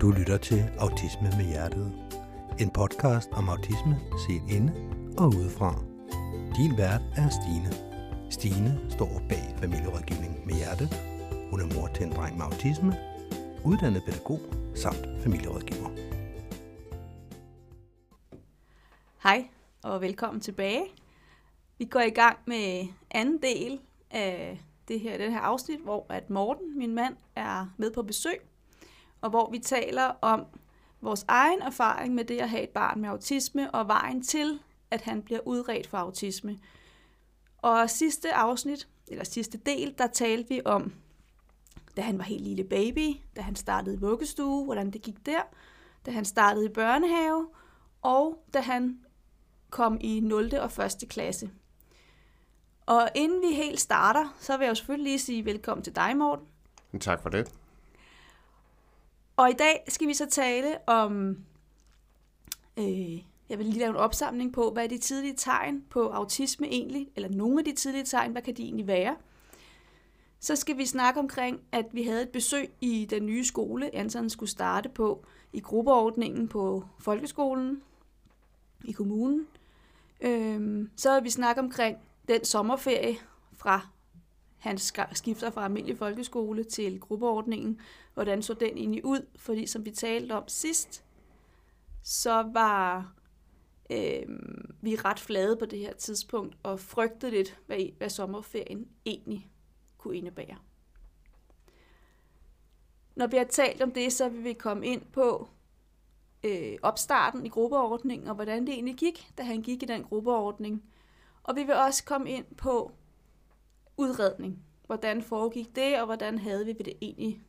Du lytter til Autisme med Hjertet. En podcast om autisme set inde og udefra. Din vært er Stine. Stine står bag familierådgivning med hjerte. Hun er mor til en dreng med autisme, uddannet pædagog samt familierådgiver. Hej og velkommen tilbage. Vi går i gang med anden del af det her, det her afsnit, hvor at Morten, min mand, er med på besøg, og hvor vi taler om vores egen erfaring med det at have et barn med autisme, og vejen til, at han bliver udredt for autisme. Og sidste afsnit, eller sidste del, der talte vi om, da han var helt lille baby, da han startede i vuggestue, hvordan det gik der, da han startede i børnehave, og da han kom i 0. og 1. klasse. Og inden vi helt starter, så vil jeg jo selvfølgelig lige sige velkommen til dig, Morten. Tak for det. Og i dag skal vi så tale om, øh, jeg vil lige lave en opsamling på, hvad er de tidlige tegn på autisme egentlig, eller nogle af de tidlige tegn, hvad kan de egentlig være? Så skal vi snakke omkring, at vi havde et besøg i den nye skole, Anton skulle starte på, i gruppeordningen på folkeskolen i kommunen. Øhm, så vil vi snakke omkring den sommerferie fra han skifter fra almindelig folkeskole til gruppeordningen. Hvordan så den egentlig ud? Fordi som vi talte om sidst, så var øh, vi ret flade på det her tidspunkt og frygtede lidt, hvad, hvad sommerferien egentlig kunne indebære. Når vi har talt om det, så vil vi komme ind på øh, opstarten i gruppeordningen, og hvordan det egentlig gik, da han gik i den gruppeordning. Og vi vil også komme ind på udredning. Hvordan foregik det, og hvordan havde vi det egentlig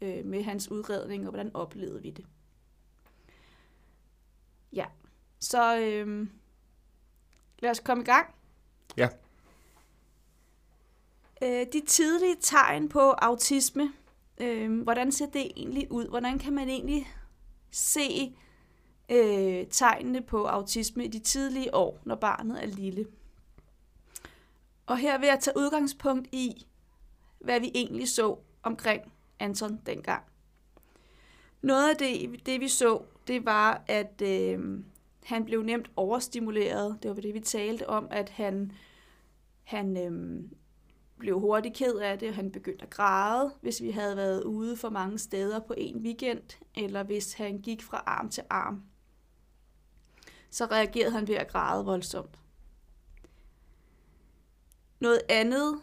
øh, med hans udredning, og hvordan oplevede vi det? Ja, så øh, lad os komme i gang. Ja. Øh, de tidlige tegn på autisme, øh, hvordan ser det egentlig ud? Hvordan kan man egentlig se øh, tegnene på autisme i de tidlige år, når barnet er lille? Og her vil jeg tage udgangspunkt i, hvad vi egentlig så omkring Anton dengang. Noget af det, det vi så, det var, at øh, han blev nemt overstimuleret. Det var det, vi talte om, at han, han øh, blev hurtigt ked af det, og han begyndte at græde, hvis vi havde været ude for mange steder på en weekend, eller hvis han gik fra arm til arm. Så reagerede han ved at græde voldsomt. Noget andet,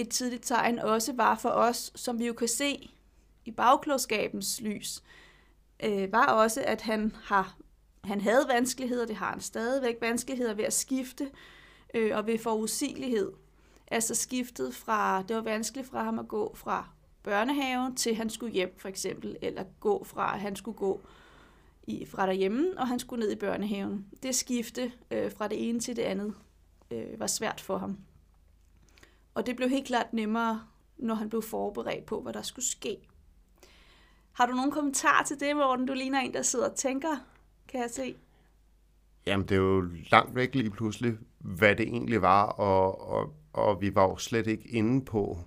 et tidligt tegn også var for os, som vi jo kan se i bagklodskabens lys, øh, var også, at han har han havde vanskeligheder, det har han stadigvæk, vanskeligheder ved at skifte øh, og ved forudsigelighed. Altså skiftet fra, det var vanskeligt fra ham at gå fra børnehaven til han skulle hjem for eksempel, eller gå fra, at han skulle gå i, fra derhjemme, og han skulle ned i børnehaven. Det skifte øh, fra det ene til det andet øh, var svært for ham. Og det blev helt klart nemmere, når han blev forberedt på, hvad der skulle ske. Har du nogen kommentar til det, Morten? Du ligner en, der sidder og tænker, kan jeg se. Jamen, det er jo langt væk lige pludselig, hvad det egentlig var, og, og, og vi var jo slet ikke inde på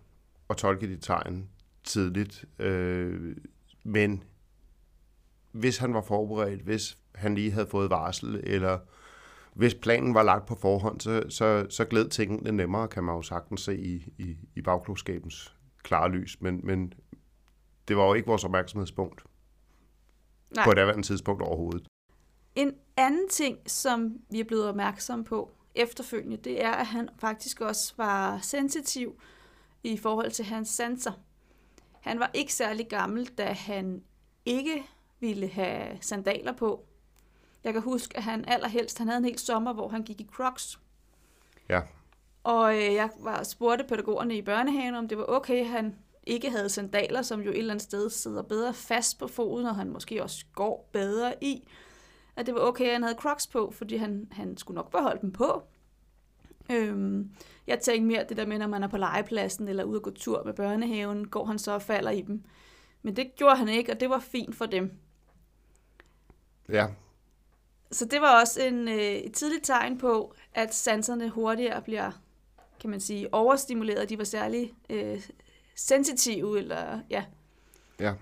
at tolke de tegn tidligt. Øh, men hvis han var forberedt, hvis han lige havde fået varsel, eller hvis planen var lagt på forhånd, så, så, så gled tingene nemmere, kan man jo sagtens se i, i, i bagklodskabens klare lys. Men, men det var jo ikke vores opmærksomhedspunkt Nej. på et andet tidspunkt overhovedet. En anden ting, som vi er blevet opmærksom på efterfølgende, det er, at han faktisk også var sensitiv i forhold til hans sanser. Han var ikke særlig gammel, da han ikke ville have sandaler på. Jeg kan huske, at han allerhelst, han havde en hel sommer, hvor han gik i crocs. Ja. Og øh, jeg var spurgte pædagogerne i børnehaven, om det var okay, at han ikke havde sandaler, som jo et eller andet sted sidder bedre fast på foden, og han måske også går bedre i. At det var okay, at han havde crocs på, fordi han, han skulle nok beholde dem på. Øhm, jeg tænkte mere det der med, når man er på legepladsen eller ude at gå tur med børnehaven, går han så og falder i dem. Men det gjorde han ikke, og det var fint for dem. Ja, så det var også en, øh, et tidligt tegn på, at sanserne hurtigere bliver, kan man sige, overstimuleret. De var særlig øh, sensitive, eller ja. Ja.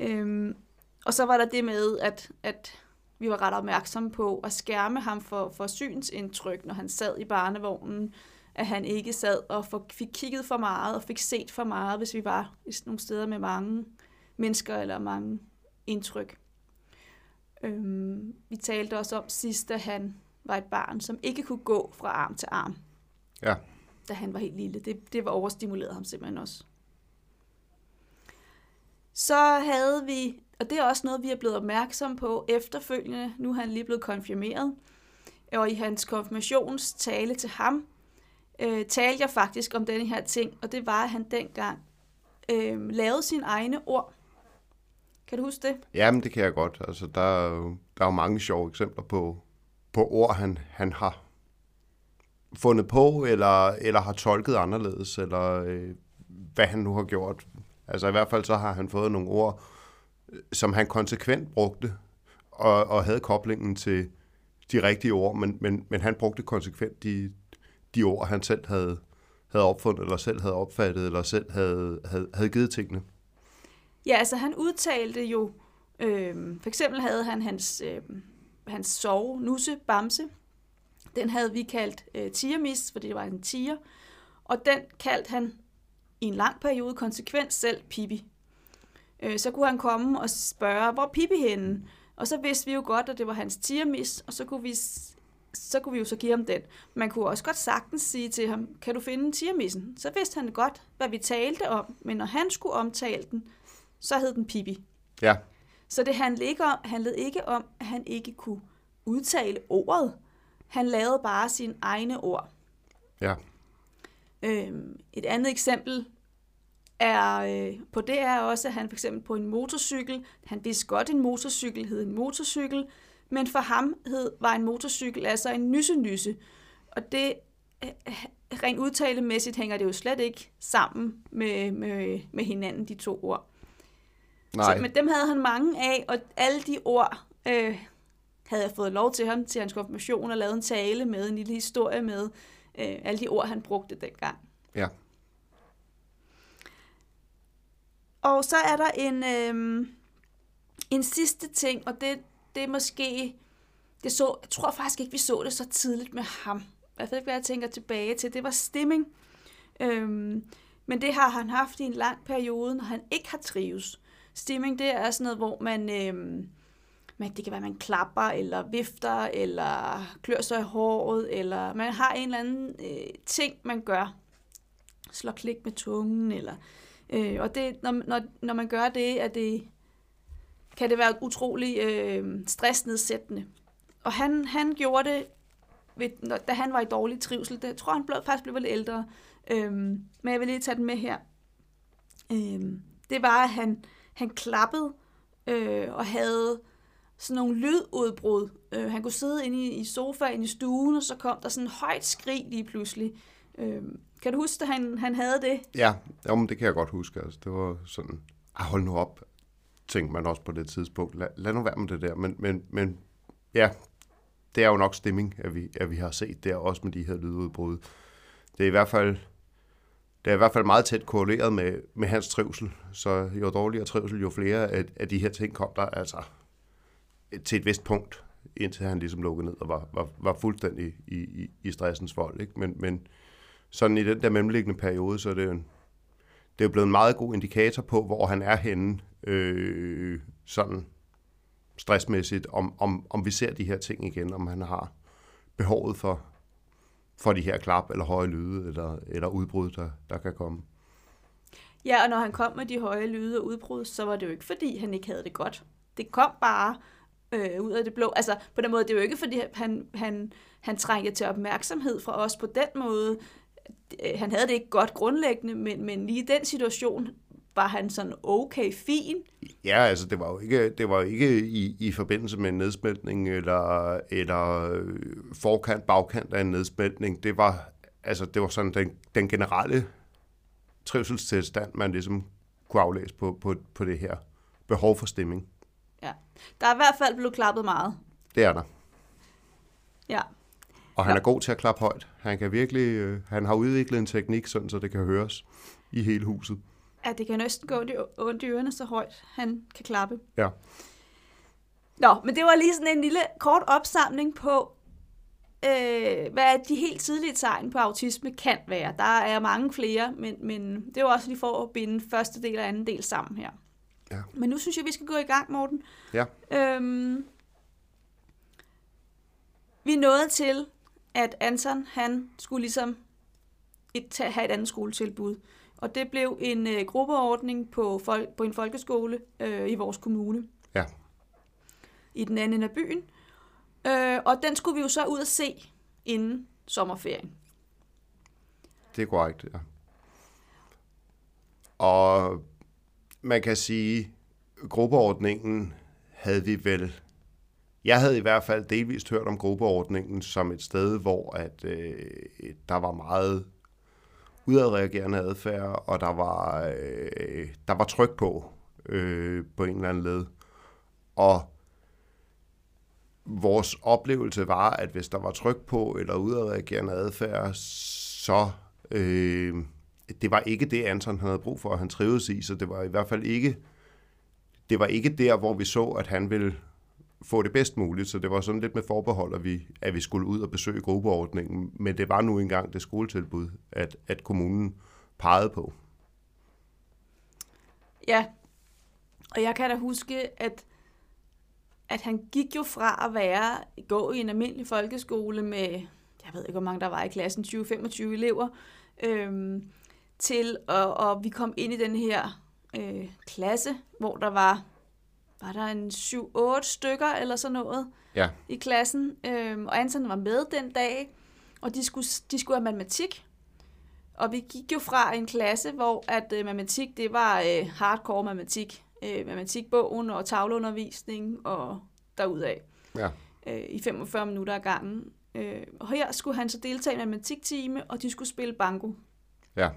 Øhm, og så var der det med, at, at vi var ret opmærksomme på at skærme ham for, for synsindtryk, når han sad i barnevognen, at han ikke sad og for, fik kigget for meget og fik set for meget, hvis vi var i nogle steder med mange mennesker eller mange indtryk. Øhm, vi talte også om sidst, at han var et barn, som ikke kunne gå fra arm til arm, Ja, da han var helt lille. Det, det var overstimuleret ham simpelthen også. Så havde vi, og det er også noget, vi er blevet opmærksom på efterfølgende, nu er han lige blevet konfirmeret, og i hans konfirmationstale til ham, øh, talte jeg faktisk om denne her ting, og det var, at han dengang øh, lavede sine egne ord. Kan du huske det? Jamen, det kan jeg godt. Altså, der, der er jo mange sjove eksempler på, på ord, han, han har fundet på, eller, eller har tolket anderledes, eller øh, hvad han nu har gjort. Altså i hvert fald så har han fået nogle ord, øh, som han konsekvent brugte, og, og havde koblingen til de rigtige ord, men, men, men han brugte konsekvent de, de ord, han selv havde, havde opfundet, eller selv havde opfattet, eller selv havde, havde, havde givet tingene. Ja, altså han udtalte jo, øh, for eksempel havde han hans, øh, hans sove, nusse, bamse. Den havde vi kaldt øh, tigermis, fordi det var en tiger. Og den kaldte han i en lang periode konsekvent selv Pippi. Øh, så kunne han komme og spørge, hvor er Pippi henne? Og så vidste vi jo godt, at det var hans tigermis, og så kunne vi så kunne vi jo så give ham den. Man kunne også godt sagtens sige til ham, kan du finde tigermissen? Så vidste han godt, hvad vi talte om, men når han skulle omtale den, så hed den Pippi. Ja, Så det handlede ikke om, handlede ikke om, at han ikke kunne udtale ordet. Han lavede bare sine egne ord. ja, Øhm, et andet eksempel er, øh, på det er også, at han for eksempel på en motorcykel, han vidste godt, en motorcykel hed en motorcykel, men for ham hed, var en motorcykel altså en nysse-nysse. Og det øh, rent udtalemæssigt hænger det jo slet ikke sammen med, med, med hinanden, de to ord. Nej, Så, men dem havde han mange af, og alle de ord øh, havde jeg fået lov til ham til hans konfirmation og lavet en tale med, en lille historie med øh, alle de ord, han brugte dengang. ja, Og så er der en, øh, en sidste ting, og det, det er måske, det så, jeg tror faktisk ikke, vi så det så tidligt med ham. Hvert fald ikke, hvad jeg tænker tilbage til. Det var stimming. Øhm, men det har han haft i en lang periode, når han ikke har trives. Stimming, det er sådan noget, hvor man, Øh, man, det kan være, man klapper, eller vifter, eller klør sig i håret, eller man har en eller anden øh, ting, man gør. Slår klik med tungen, eller... Øh, og det, når, når, når man gør det, er det, kan det være utrolig øh, stressnedsættende. Og han, han gjorde det, ved, når, da han var i dårlig trivsel. Det jeg tror han blev, faktisk blev lidt ældre. Øh, men jeg vil lige tage den med her. Øh, det var, at han, han klappede øh, og havde sådan nogle lydudbrud. Øh, han kunne sidde inde i, i sofaen i stuen, og så kom der sådan en højt skrig lige pludselig. Øh, kan du huske, at han, han havde det? ja, jamen, det kan jeg godt huske. Altså, det var sådan, ah, hold nu op, tænkte man også på det tidspunkt. Lad, lad nu være med det der. Men, men, men ja, det er jo nok stemning, at vi, at vi har set der, også med de her lydudbrud. Det er i hvert fald, det er i hvert fald meget tæt korreleret med, med hans trivsel. Så jo dårligere trivsel, jo flere af, af de her ting kom der altså til et vist punkt, indtil han ligesom lukkede ned og var, var, var fuldstændig i, i, i stressens vold. Ikke? Men, men sådan i den der mellemliggende periode, så er det jo en, det er jo blevet en meget god indikator på, hvor han er henne, øh, sådan stressmæssigt, om, om, om vi ser de her ting igen, om han har behovet for, for de her klap eller høje lyde eller, eller udbrud, der, der kan komme. Ja, og når han kom med de høje lyde og udbrud, så var det jo ikke, fordi han ikke havde det godt. Det kom bare øh, ud af det blå. Altså, på den måde, det er jo ikke, fordi han, han, han trængte til opmærksomhed fra os på den måde. Øh, han havde det ikke godt grundlæggende, men, men lige i den situation var han sådan okay fin. Ja, altså det var jo ikke, det var jo ikke i, i forbindelse med en nedsmeltning eller, eller øh, forkant, bagkant af en nedsmeltning. Det var, altså, det var sådan den, den generelle trivselstilstand, man ligesom kunne aflæse på, på, på det her behov for stemning. Ja. Der er i hvert fald blevet klappet meget. Det er der. Ja. Og han Ja. er god til at klappe højt. Han kan virkelig, øh, han har udviklet en teknik, sådan så det kan høres i hele huset. At det kan næsten gå ondt i, ørerne, så højt han kan klappe. Ja. Nå, men det var lige sådan en lille kort opsamling på, øh, hvad de helt tidlige tegn på autisme kan være. Der er mange flere, men, men det jo også lige for at binde første del og anden del sammen her. Ja. Men nu synes jeg, vi skal gå i gang, Morten. Ja. Øhm, vi er nået til, at Anton, han skulle ligesom et, have et andet skoletilbud. Og det blev en øh, gruppeordning på, fol- på en folkeskole øh, i vores kommune. Ja. I den anden af byen. Øh, og den skulle vi jo så ud og se inden sommerferien. Det er korrekt, ja. Og man kan sige, gruppeordningen havde vi vel... Jeg havde i hvert fald delvist hørt om gruppeordningen som et sted, hvor at, øh, der var meget udadreagerende adfærd, og der var, øh, der var tryk på øh, på en eller anden led. Og vores oplevelse var, at hvis der var tryk på eller udadreagerende adfærd, så øh, det var ikke det, Anton havde brug for, at han trivedes i, så det var i hvert fald ikke det var ikke der, hvor vi så, at han ville få det bedst muligt, så det var sådan lidt med forbehold, at vi, at vi skulle ud og besøge gruppeordningen, men det var nu engang det skoletilbud, at, at kommunen pegede på. Ja, og jeg kan da huske, at, at han gik jo fra at være gå i en almindelig folkeskole med, jeg ved ikke, hvor mange der var i klassen, 20-25 elever, øhm, til at og vi kom ind i den her øh, klasse, hvor der var, var der en 7-8 stykker eller sådan noget Ja. i klassen, øhm, og Anton var med den dag, og de skulle, de skulle have matematik. Og vi gik jo fra en klasse, hvor at øh, matematik, det var øh, hardcore matematik. Øh, matematikbogen og tavleundervisning og derudaf Ja. øh, i 45 minutter ad gangen. Øh, og her skulle han så deltage i en matematiktime, og de skulle spille banko. Ja.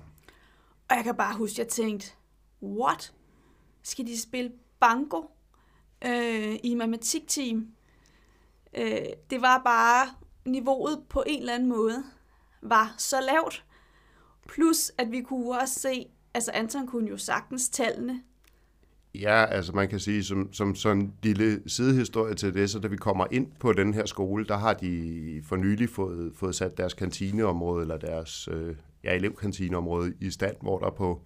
Og jeg kan bare huske, at jeg tænkte, what? Skal de spille banko øh, i matematikteam? Øh, det var bare, niveauet på en eller anden måde var så lavt. Plus, at vi kunne også se, altså Anton kunne jo sagtens tallene. Ja, altså man kan sige, som, som sådan en lille sidehistorie til det, så da vi kommer ind på den her skole, der har de for nylig fået, fået sat deres kantineområde, eller deres øh, ja, elevkantineområde i stand, hvor der på,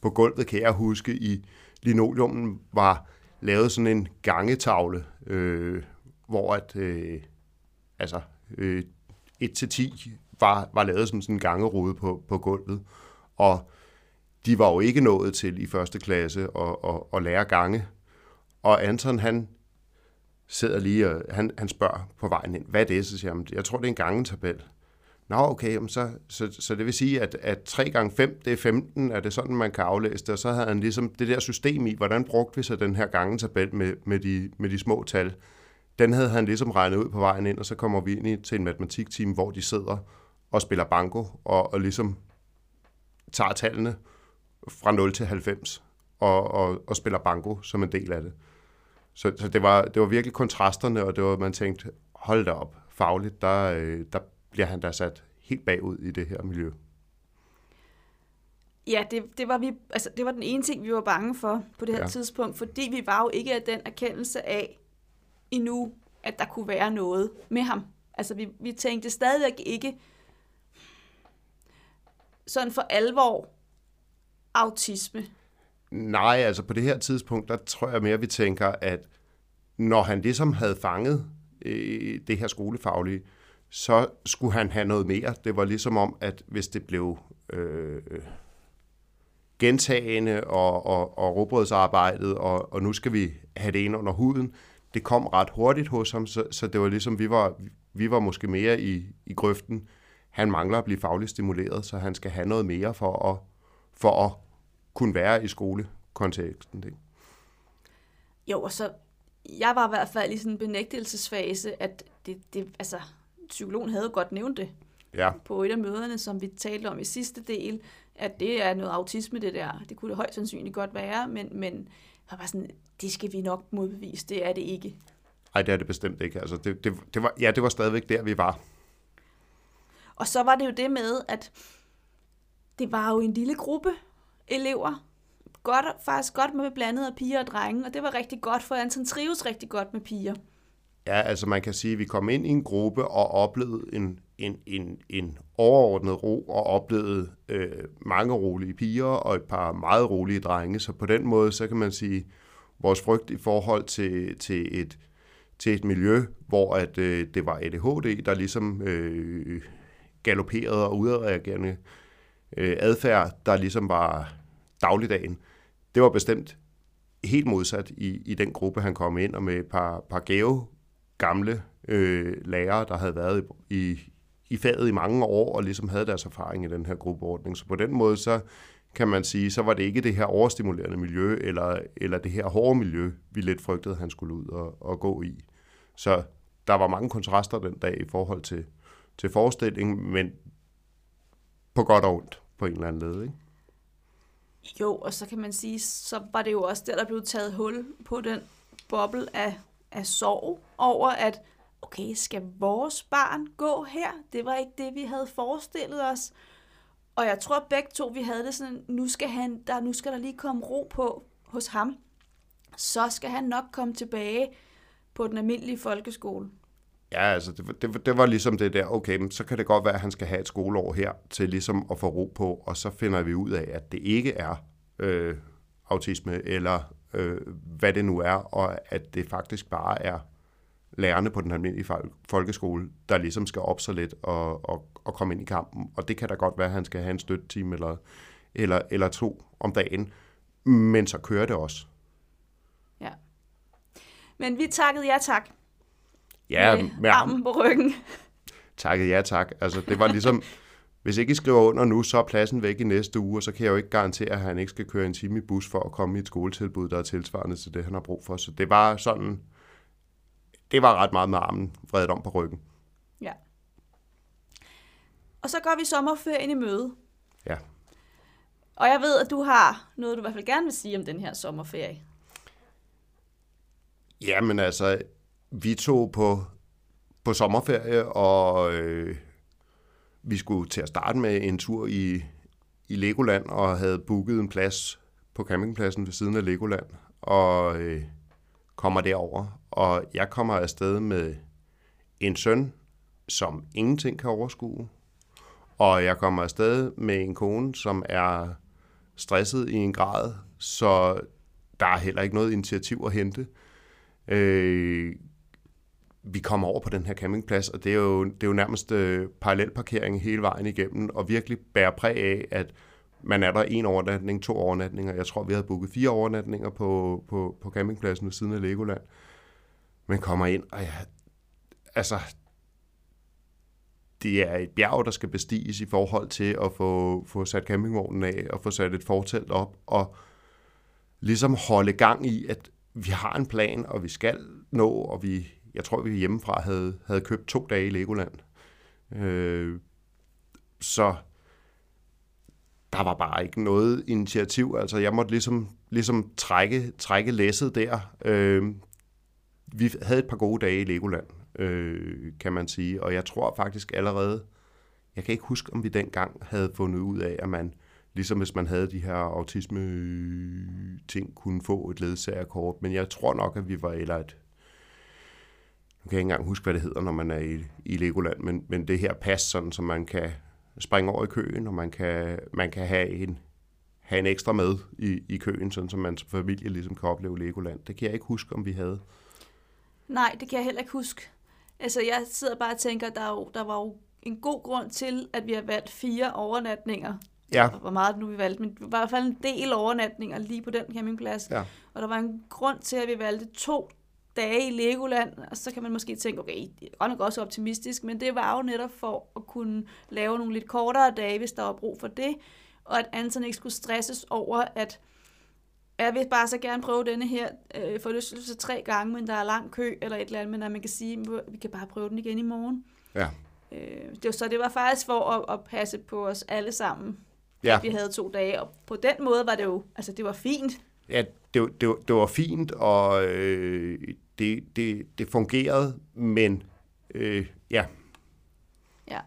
på gulvet, kan jeg huske, i linoleummen var lavet sådan en gangetavle, øh, hvor at, øh, altså, øh, 1-10 var, var lavet som sådan en gangerude på, på gulvet, og de var jo ikke nået til i første klasse at, at, at lære gange. Og Anton, han sidder lige og han, han spørger på vejen ind, hvad er det? Så siger han, jeg tror, det er en gangetabel. Nå, okay, så, så, så det vil sige, at, at 3 gange 5 det er 15, er det sådan, man kan aflæse det? Og så havde han ligesom det der system i, hvordan brugte vi så den her gangetabel med, med, de, med de små tal? Den havde han ligesom regnet ud på vejen ind, og så kommer vi ind i, til en matematikteam, hvor de sidder og spiller banko, og, og ligesom tager tallene fra 0 til 90 og, og, og spiller banko som en del af det. Så, så det, var, det var virkelig kontrasterne, og det var, man tænkte, hold da op, fagligt, der, øh, der bliver han da sat helt bagud i det her miljø. Ja, det, det, var vi, altså, det var den ene ting, vi var bange for på det her Ja. tidspunkt, fordi vi var jo ikke af den erkendelse af endnu, at der kunne være noget med ham. Altså, vi, vi tænkte stadigvæk ikke sådan for alvor autisme. Nej, altså på det her tidspunkt, der tror jeg mere, vi tænker, at når han ligesom havde fanget øh, det her skolefaglige, så skulle han have noget mere. Det var ligesom om, at hvis det blev øh, gentagende og, og, og råbrødsarbejdet, og, og nu skal vi have det ind under huden, det kom ret hurtigt hos ham, så, så det var ligesom, vi var, vi var måske mere i, i grøften. Han mangler at blive fagligt stimuleret, så han skal have noget mere for at, for at kunne være i skolekonteksten. Ikke? Jo, og så, jeg var i hvert fald i sådan en benægtelsesfase, at det, det, altså, psykologen havde godt nævnt det Ja, på et af møderne, som vi talte om i sidste del, at det er noget autisme, det der. Det kunne det højst sandsynligt godt være, men, men var sådan, det skal vi nok modbevise, det er det ikke. Ej, det er det bestemt ikke. Altså, det, det, det var, ja, det var stadigvæk der, vi var. Og så var det jo det med, at det var jo en lille gruppe elever godt, faktisk godt med blandet af piger og drenge, og det var rigtig godt, for Anton trives rigtig godt med piger. Ja, altså man kan sige, at vi kom ind i en gruppe og oplevede en, en, en, en overordnet ro og oplevede øh, mange rolige piger og et par meget rolige drenge. Så på den måde, så kan man sige, vores frygt i forhold til, til, et, til et miljø, hvor at, øh, det var ADHD, der ligesom øh, galopperede og udadreagerende øh, adfærd, der ligesom var dagligdagen. Det var bestemt helt modsat i, i den gruppe, han kom ind, og med et par, par gave gamle øh, lærere, der havde været i, i faget i mange år, og ligesom havde deres erfaring i den her gruppeordning. Så på den måde, så kan man sige, så var det ikke det her overstimulerende miljø, eller, eller det her hårde miljø, vi lidt frygtede, han skulle ud og, og gå i. Så der var mange kontraster den dag i forhold til, til forestillingen, men på godt og ondt på en eller anden led, ikke? Jo, og så kan man sige, så var det jo også der, der blev taget hul på den boble af, af sorg over, at okay, skal vores barn gå her? Det var ikke det, vi havde forestillet os. Og jeg tror begge to, vi havde det sådan, nu skal, han, der, nu skal der lige komme ro på hos ham. Så skal han nok komme tilbage på den almindelige folkeskole. Ja, altså det, det, det var ligesom det der, okay, men så kan det godt være, at han skal have et skoleår her til ligesom at få ro på, og så finder vi ud af, at det ikke er øh, autisme, eller øh, hvad det nu er, og at det faktisk bare er lærerne på den almindelige folkeskole, der ligesom skal op så lidt og, og, og komme ind i kampen. Og det kan da godt være, at han skal have en støtteteam eller, eller, eller to om dagen, men så kører det også. Ja. Men vi takkede ja tak. Ja, med, med armen på ryggen. Takket ja tak. Altså, det var ligesom, hvis ikke I skriver under nu, så er pladsen væk i næste uge, og så kan jeg jo ikke garantere, at han ikke skal køre en time i bus for at komme i et skoletilbud, der er tilsvarende til det, han har brug for. Så det var sådan, det var ret meget med armen vredet om på ryggen. Ja. Og så går vi sommerferien i møde. Ja. Og jeg ved, at du har noget, du i hvert fald gerne vil sige om den her sommerferie. Jamen altså, vi tog på, på sommerferie, og øh, vi skulle til at starte med en tur i, i Legoland, og havde booket en plads på campingpladsen ved siden af Legoland, og øh, kommer derover. Og jeg kommer afsted med en søn, som ingenting kan overskue, og jeg kommer afsted med en kone, som er stresset i en grad, så der er heller ikke noget initiativ at hente. Øh, vi kommer over på den her campingplads, og det er jo, det er jo nærmest øh, parallelparkering hele vejen igennem, og virkelig bærer præg af, at man er der en overnatning, to overnatninger. Jeg tror, vi havde booket fire overnatninger på, på, på campingpladsen ved siden af Legoland. Man kommer ind, og ja, altså, det er et bjerg, der skal bestiges i forhold til at få, få sat campingvognen af og få sat et fortelt op, og ligesom holde gang i, at vi har en plan, og vi skal nå, og vi, jeg tror, vi hjemmefra havde, havde købt to dage i Legoland. Øh, så der var bare ikke noget initiativ. Altså, jeg måtte ligesom, ligesom trække, trække læsset der. Øh, vi havde et par gode dage i Legoland, øh, kan man sige. Og jeg tror faktisk allerede, jeg kan ikke huske, om vi dengang havde fundet ud af, at man, ligesom hvis man havde de her autisme-ting, kunne få et ledsagerkort. Men jeg tror nok, at vi var, eller et, nu kan jeg ikke engang huske, hvad det hedder, når man er i, i Legoland, men, men det her pas, sådan, så man kan springe over i køen, og man kan, man kan have en, have en ekstra med i, i køen, sådan, så man som familie ligesom kan opleve Legoland. Det kan jeg ikke huske, om vi havde. Nej, det kan jeg heller ikke huske. Altså, jeg sidder bare og tænker, der, er jo, der var jo en god grund til, at vi har valgt fire overnatninger. Ja. Hvor meget nu vi valgte, men i hvert fald en del overnatninger lige på den campingplads. Ja. Og der var en grund til, at vi valgte to dage i Legoland, og så kan man måske tænke, okay, det er nok også optimistisk, men det var jo netop for at kunne lave nogle lidt kortere dage, hvis der var brug for det, og at Anton ikke skulle stresses over, at jeg vil bare så gerne prøve denne her øh, forlystelse tre gange, men der er lang kø eller et eller andet, men at man kan sige, at vi kan bare prøve den igen i morgen. Ja. Øh, det var, så det var faktisk for at, at passe på os alle sammen, Ja. at vi havde to dage, og på den måde var det jo, altså det var fint. Ja, det, det, det var fint, og øh, det, det, det fungerede, men øh, ja, Ja.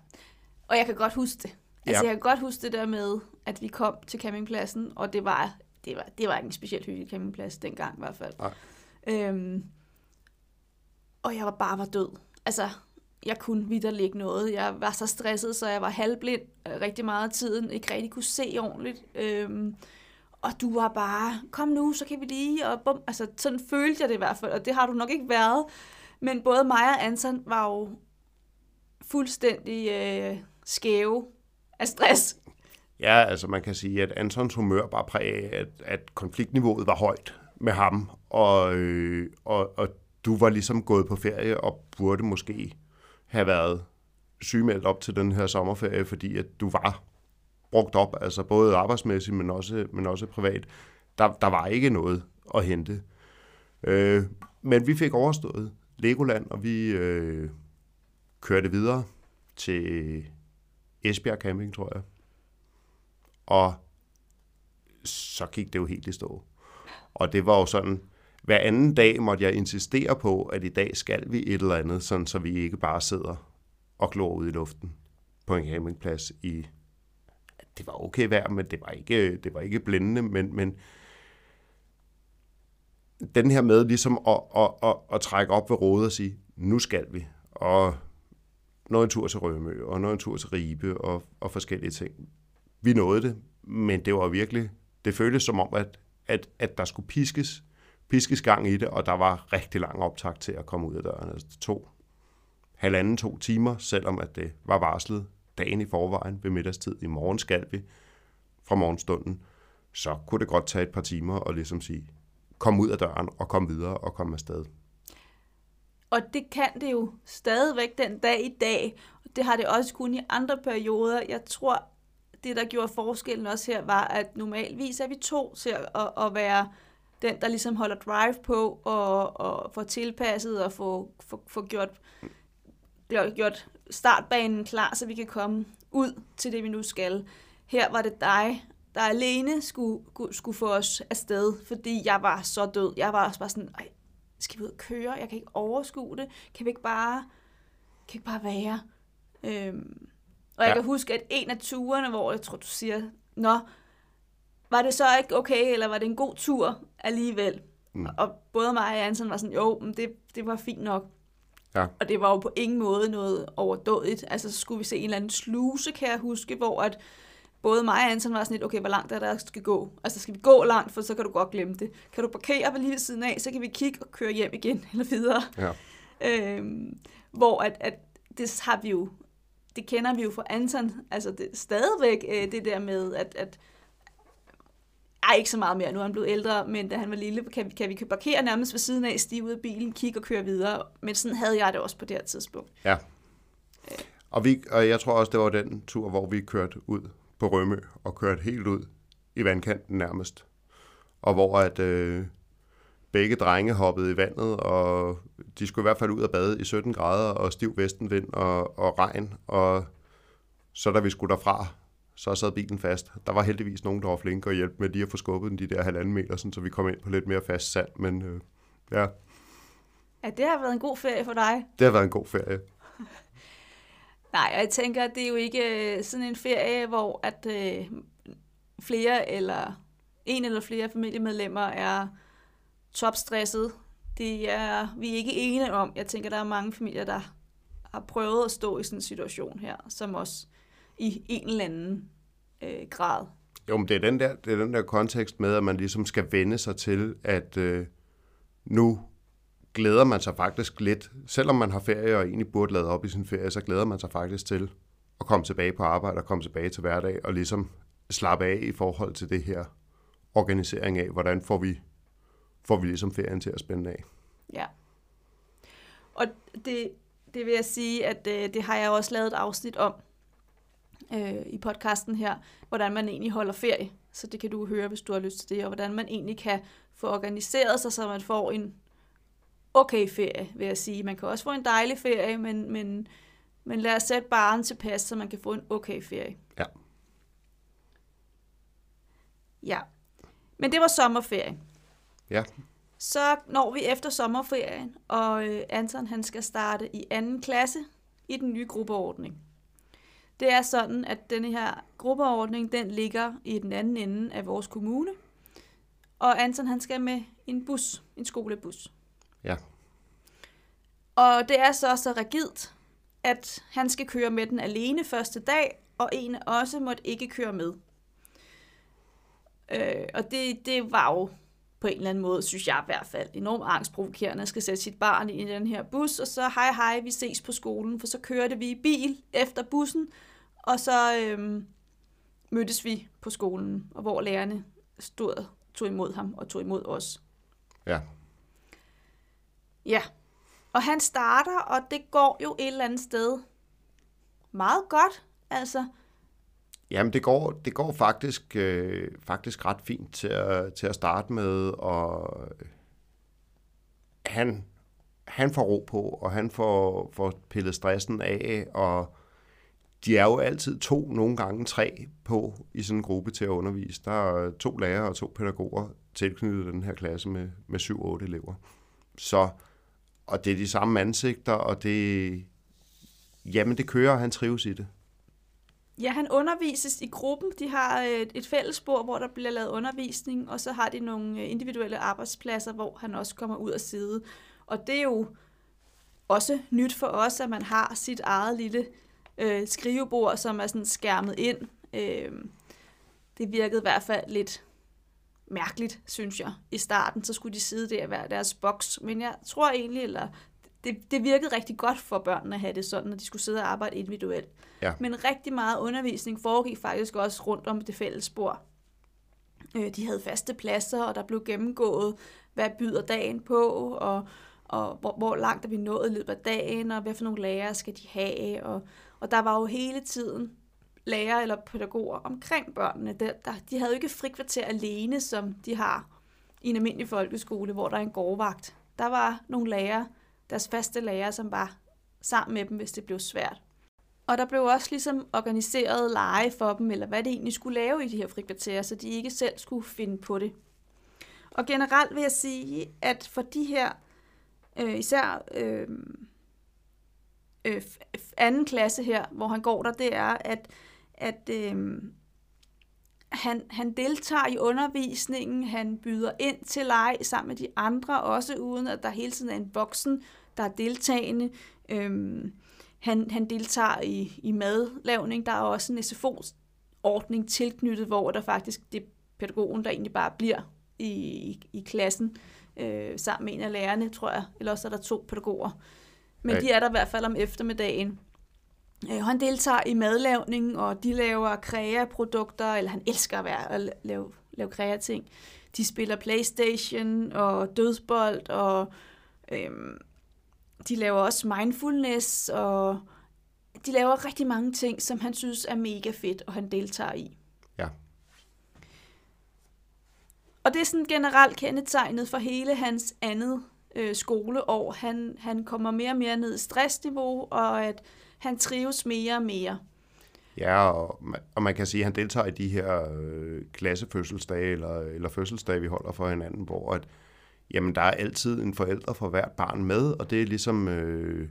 Og jeg kan godt huske det. Altså, Ja. jeg kan godt huske det der med, at vi kom til campingpladsen, og det var, det var, det var ikke en specielt hyggelig campingplads dengang i hvert fald. Nej. Øhm, og jeg var bare var død. Altså, jeg kunne vidderligt ikke noget. Jeg var så stresset, så jeg var halvblind øh, rigtig meget af tiden. Ikke rigtig kunne se ordentligt. Øhm, og du var bare, kom nu, så kan vi lige, og bum. Altså, sådan følte jeg det i hvert fald, og det har du nok ikke været. Men både mig og Anton var jo fuldstændig øh, skæve af stress. Ja, altså man kan sige, at Antons humør bare præg af, at, at konfliktniveauet var højt med ham, og, øh, og, og du var ligesom gået på ferie og burde måske have været sygemeldt op til den her sommerferie, fordi at du var brugt op, altså både arbejdsmæssigt, men også, men også privat. Der, der var ikke noget at hente. Øh, men vi fik overstået Legoland, og vi øh, kørte videre til Esbjerg Camping, tror jeg. Og så gik det jo helt i stå. Og det var jo sådan, hver anden dag måtte jeg insistere på, at i dag skal vi et eller andet, sådan så vi ikke bare sidder og glor ud i luften på en campingplads i... Det var okay vejr, men det var ikke, det var ikke blændende, men, men den her med ligesom at, at, at, at trække op ved rådet og sige, nu skal vi. Og når en tur til Rømø, og når en tur til Ribe, og, og forskellige ting. Vi nåede det, men det var virkelig, det føltes som om, at, at, at der skulle piskes, piskes gang i det, og der var rigtig lang optag til at komme ud af døren. Altså, to, halvanden, to timer, selvom at det var varslet dagen i forvejen ved middagstid. I morgen skal vi fra morgenstunden. Så kunne det godt tage et par timer og ligesom sige, kom ud af døren og kom videre og kom afsted. Og det kan det jo stadigvæk den dag i dag. Det har det også kun i andre perioder. Jeg tror, det der gjorde forskellen også her, var, at normalvis er vi to til at, at være den, der ligesom holder drive på og, og får tilpasset og får, få, få gjort, gjort startbanen klar, så vi kan komme ud til det, vi nu skal. Her var det dig, der alene skulle, skulle få os afsted, fordi jeg var så død. Jeg var også bare sådan, Ej, skal vi ud og køre? Jeg kan ikke overskue det. Kan vi ikke bare, kan vi ikke bare være? Øhm, og jeg ja. kan huske, at en af turene, hvor jeg tror, du siger, Nå, var det så ikke okay, eller var det en god tur alligevel? Mm. Og både mig og Anson var sådan, jo, men det, det var fint nok. Ja. Og det var jo på ingen måde noget overdådigt. Altså, så skulle vi se en eller anden sluse, kan jeg huske, hvor at både mig og Anton var sådan lidt, okay, hvor langt er der skal gå? Altså, skal vi gå langt, for så kan du godt glemme det. Kan du parkere lige ved siden af, så kan vi kigge og køre hjem igen, eller videre. Ja. Øhm, hvor at, at det har vi jo, det kender vi jo fra Anton, altså det, stadigvæk øh, det der med, at, at ej, ikke så meget mere, nu er han blevet ældre, men da han var lille, kan, vi, kan vi parkere nærmest ved siden af, stige ud af bilen, kigge og køre videre. Men sådan havde jeg det også på det her tidspunkt. Ja. Og, vi, og jeg tror også, det var den tur, hvor vi kørte ud på Rømø og kørte helt ud i vandkanten nærmest. Og hvor at øh, begge drenge hoppede i vandet, og de skulle i hvert fald ud og bade i 17 grader og stiv vestenvind og, og regn. Og så da vi skulle derfra, så sad bilen fast. Der var heldigvis nogen, der var flinke og hjælpe med lige at få skubbet den de der halvanden meter, sådan, så vi kom ind på lidt mere fast sand. Men øh, ja. Ja, det har været en god ferie for dig. Det har været en god ferie. Nej, jeg tænker, at det er jo ikke øh, sådan en ferie, hvor at øh, flere eller en eller flere familiemedlemmer er topstresset. Det er vi er ikke ene om. Jeg tænker, der er mange familier, der har prøvet at stå i sådan en situation her, som også i en eller anden øh, grad. Jo, men det er, den der, det er den der kontekst med, at man ligesom skal vende sig til, at øh, nu glæder man sig faktisk lidt, selvom man har ferie og egentlig burde lade op i sin ferie, så glæder man sig faktisk til at komme tilbage på arbejde og komme tilbage til hverdag og ligesom slappe af i forhold til det her organisering af, hvordan får vi, får vi ligesom ferien til at spænde af. Ja. Og det, det vil jeg sige, at øh, det har jeg også lavet et afsnit om øh, i podcasten her, hvordan man egentlig holder ferie. Så det kan du høre, hvis du har lyst til det, og hvordan man egentlig kan få organiseret sig, så man får en okay ferie, vil jeg sige. Man kan også få en dejlig ferie, men, men, men lad os sætte barn tilpas, så man kan få en okay ferie. Ja. Ja. Men det var sommerferie. Ja. Så når vi efter sommerferien, og øh, Anton han skal starte i anden klasse i den nye gruppeordning. Det er sådan, at denne her gruppeordning, den ligger i den anden ende af vores kommune. og Anton han skal med en bus, en skolebus. Ja. Og det er så så rigidt, at han skal køre med den alene første dag, og en også måtte ikke køre med. Øh, og det, det var jo på en eller anden måde, synes jeg i hvert fald, enormt angstprovokerende at skal sætte sit barn i den her bus, og så hej hej, vi ses på skolen, for så kørte vi i bil efter bussen, og så øhm, mødtes vi på skolen, og hvor lærerne stod tog imod ham og tog imod os. Ja. Ja, og han starter, og det går jo et eller andet sted meget godt. Altså, Jamen, det går, det går faktisk, øh, faktisk ret fint til at, til at starte med, og han, han får ro på, og han får, får pillet stressen af, og de er jo altid to, nogle gange tre på i sådan en gruppe til at undervise. Der er to lærere og to pædagoger tilknyttet den her klasse med, med syv otte elever. Så, og det er de samme ansigter, og det, jamen det kører, og han trives i det. Ja, han undervises i gruppen. De har øh, et, et fællesbord, hvor der bliver lavet undervisning, og så har de nogle øh, individuelle arbejdspladser, hvor han også kommer ud og sidde. Og det er jo også nyt for os, at man har sit eget lille øh, skrivebord, som er sådan skærmet ind. Øh, det virkede i hvert fald lidt mærkeligt, synes jeg. I starten, så skulle de sidde der hver deres boks. Men jeg tror egentlig, eller det, det virkede rigtig godt for børnene at have det sådan, at de skulle sidde og arbejde individuelt. Ja. Men rigtig meget undervisning foregik faktisk også rundt om det fælles bord. Øh, de havde faste pladser, og der blev gennemgået, hvad byder dagen på, og, og hvor, hvor langt er vi nået i løbet af dagen, og hvad for nogle lærere skal de have. Og, og der var jo hele tiden lærere eller pædagoger omkring børnene. Der, der, de havde jo ikke frikvarter alene, som de har i en almindelig folkeskole, hvor der er en gårdvagt. Der var nogle lærere, deres faste lærere, som var sammen med dem, hvis det blev svært. Og der blev også ligesom organiseret lege for dem, eller hvad det egentlig skulle lave i de her frikvarterer, så de ikke selv skulle finde på det. Og generelt vil jeg sige, at for de her, øh, især øh, øh, anden klasse her, hvor han går der, det er, at, at øh, han, han deltager i undervisningen, han byder ind til leg sammen med de andre, også uden at der hele tiden er en voksen, der er deltagende. Øhm, han, han deltager i, i madlavning. Der er også en SFO-ordning tilknyttet, hvor der faktisk det er pædagogen, der egentlig bare bliver i, i, i klassen øh, sammen med en af lærerne, tror jeg. Eller også er der to pædagoger. Men de er der i hvert fald om eftermiddagen. Øh, han deltager i madlavning, og de laver krea-produkter, eller han elsker at, være, at lave, lave krea-ting. De spiller Playstation og dødsbold, og øhm, de laver også mindfulness, og de laver rigtig mange ting, som han synes er mega fedt, og han deltager i. Ja. Og det er sådan generelt kendetegnet for hele hans andet øh, skoleår. Han, han kommer mere og mere ned i stressniveau, og at han trives mere og mere. Ja, og man, og man kan sige, at han deltager i de her øh, klassefødselsdage eller, eller fødselsdage, vi holder for hinanden, hvor at, jamen, der er altid en forælder for hvert barn med, og det er ligesom, øh,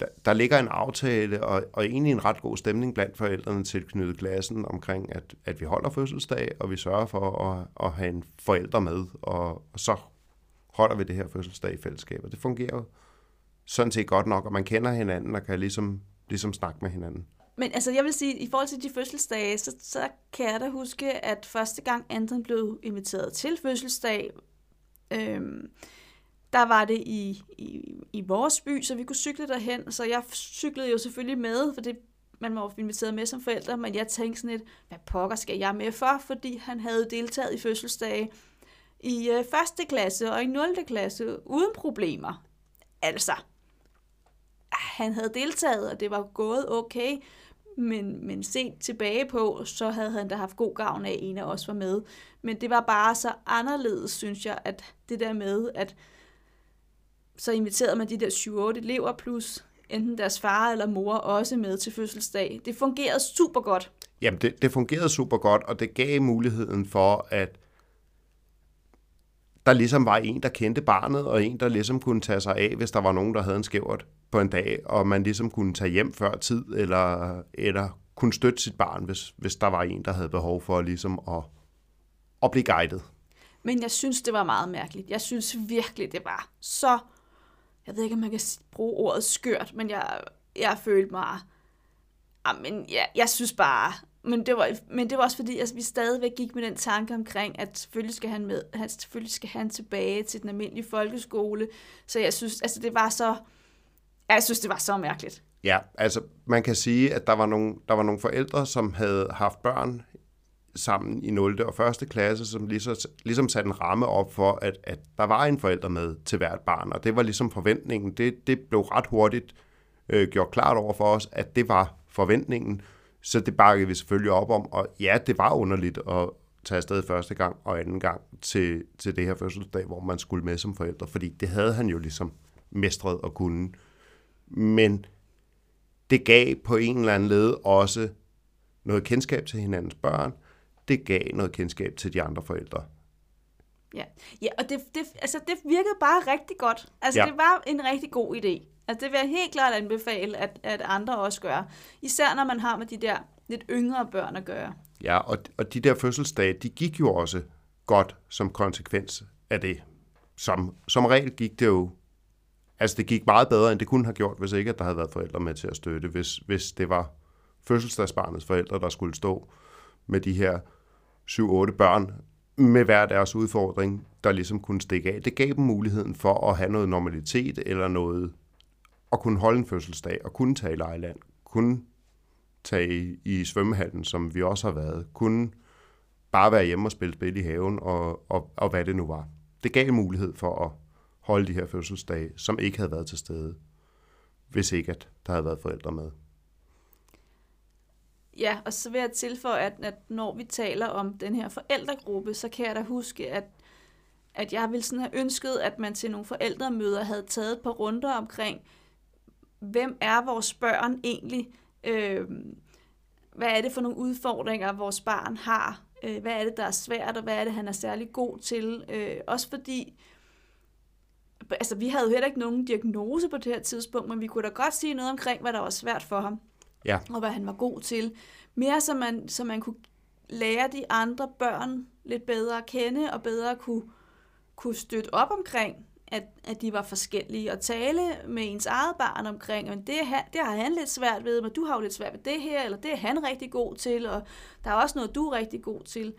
der, der ligger en aftale, og, og egentlig en ret god stemning blandt forældrene tilknyttet klassen omkring, at, at vi holder fødselsdag, og vi sørger for at, at have en forælder med, og, og så holder vi det her fødselsdag i fællesskab, og det fungerer jo sådan set godt nok, og man kender hinanden og kan ligesom, ligesom snakke med hinanden. Men altså, jeg vil sige, i forhold til de fødselsdage, så, så kan jeg da huske, at første gang Anton blev inviteret til fødselsdag, øhm, der var det i, i, i vores by, så vi kunne cykle derhen. Så jeg cyklede jo selvfølgelig med, for det, man var inviteret med som forældre, men jeg tænkte sådan lidt, hvad pokker skal jeg med for? Fordi han havde deltaget i fødselsdage i øh, første klasse og i 0. klasse uden problemer. Altså, han havde deltaget, og det var gået okay, men, men set tilbage på, så havde han da haft god gavn af, at en af os var med. Men det var bare så anderledes, synes jeg, at det der med, at så inviterede man de der 7-8 elever, plus enten deres far eller mor også med til fødselsdag. Det fungerede super godt. Jamen, det, det fungerede super godt, og det gav muligheden for, at der ligesom var en, der kendte barnet, og en, der ligesom kunne tage sig af, hvis der var nogen, der havde en skævert på en dag, og man ligesom kunne tage hjem før tid, eller, eller kunne støtte sit barn, hvis, hvis der var en, der havde behov for ligesom at, at blive guidet. Men jeg synes, det var meget mærkeligt. Jeg synes virkelig, det var så... Jeg ved ikke, om man kan bruge ordet skørt, men jeg, jeg følte mig... Ah, Jamen, ja, jeg synes bare... Men det, var, men det var også fordi, altså, vi stadigvæk gik med den tanke omkring, at selvfølgelig skal han, med, han, selvfølgelig skal han tilbage til den almindelige folkeskole. Så jeg synes, altså det var så... Jeg synes, det var så mærkeligt. Ja, altså man kan sige, at der var nogle, der var nogle forældre, som havde haft børn sammen i 0. og 1. klasse, som ligesom, ligesom satte en ramme op for, at, at der var en forælder med til hvert barn, og det var ligesom forventningen. Det, det blev ret hurtigt øh, gjort klart over for os, at det var forventningen, så det bakkede vi selvfølgelig op om, og ja, det var underligt at tage afsted første gang og anden gang til, til det her fødselsdag, hvor man skulle med som forældre, fordi det havde han jo ligesom mestret og kunne. Men det gav på en eller anden led også noget kendskab til hinandens børn, det gav noget kendskab til de andre forældre. Ja, ja og det, det, altså, det virkede bare rigtig godt. Altså, ja. det var en rigtig god idé. Altså, det vil jeg helt klart anbefale, at, at andre også gør. Især når man har med de der lidt yngre børn at gøre. Ja, og, og de der fødselsdage, de gik jo også godt som konsekvens af det. Som, som regel gik det jo, altså det gik meget bedre, end det kunne have gjort, hvis ikke at der havde været forældre med til at støtte, hvis, hvis det var fødselsdagsbarnets forældre, der skulle stå med de her 7-8 børn med hver deres udfordring, der ligesom kunne stikke af. Det gav dem muligheden for at have noget normalitet eller noget at kunne holde en fødselsdag og kunne tage i lejland, kunne tage i svømmehallen, som vi også har været, kunne bare være hjemme og spille spil i haven og, og, og hvad det nu var. Det gav mulighed for at holde de her fødselsdage, som ikke havde været til stede, hvis ikke at der havde været forældre med. Ja, og så vil jeg tilføje, at, at når vi taler om den her forældregruppe, så kan jeg da huske, at, at jeg ville sådan have ønsket, at man til nogle forældremøder havde taget et par runder omkring, hvem er vores børn egentlig? Øh, hvad er det for nogle udfordringer, vores barn har? Øh, hvad er det, der er svært, og hvad er det, han er særlig god til? Øh, også fordi, altså vi havde jo heller ikke nogen diagnose på det her tidspunkt, men vi kunne da godt sige noget omkring, hvad der var svært for ham ja. og hvad han var god til. Mere så man, så man kunne lære de andre børn lidt bedre at kende, og bedre kunne, kunne støtte op omkring, at, at de var forskellige, og tale med ens eget barn omkring, men det, det har han lidt svært ved, men du har jo lidt svært ved det her, eller det er han rigtig god til, og der er også noget, du er rigtig god til.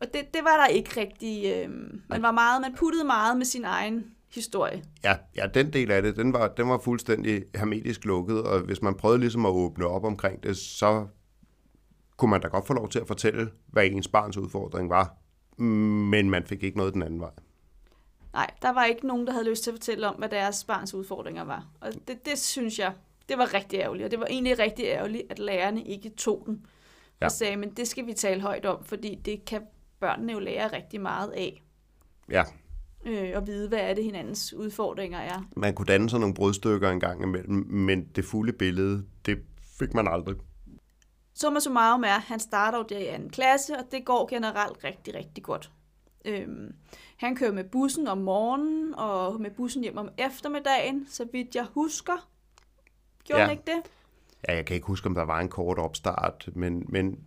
Og det, det var der ikke rigtig. Øh, man var meget, man puttede meget med sin egen historie. Ja, ja, den del af det, den var, den var fuldstændig hermetisk lukket, og hvis man prøvede ligesom at åbne op omkring det, så kunne man da godt få lov til at fortælle, hvad ens barns udfordring var, men man fik ikke noget den anden vej. Nej, der var ikke nogen, der havde lyst til at fortælle om, hvad deres barns udfordringer var. Og det, det synes jeg, det var rigtig ærgerligt. Og det var egentlig rigtig ærgerligt, at lærerne ikke tog den. Ja. Og sagde, men det skal vi tale højt om, fordi det kan børnene jo lære rigtig meget af. Ja, øh, og vide, hvad er det hinandens udfordringer er. Man kunne danne sådan nogle brudstykker en gang imellem, men det fulde billede, det fik man aldrig. Summa summarum er, at han starter jo der i anden klasse, og det går generelt rigtig, rigtig godt. Øhm, han kører med bussen om morgenen, og med bussen hjem om eftermiddagen, så vidt jeg husker. Gjorde ja. han ikke det? Ja, jeg kan ikke huske, om der var en kort opstart, men, men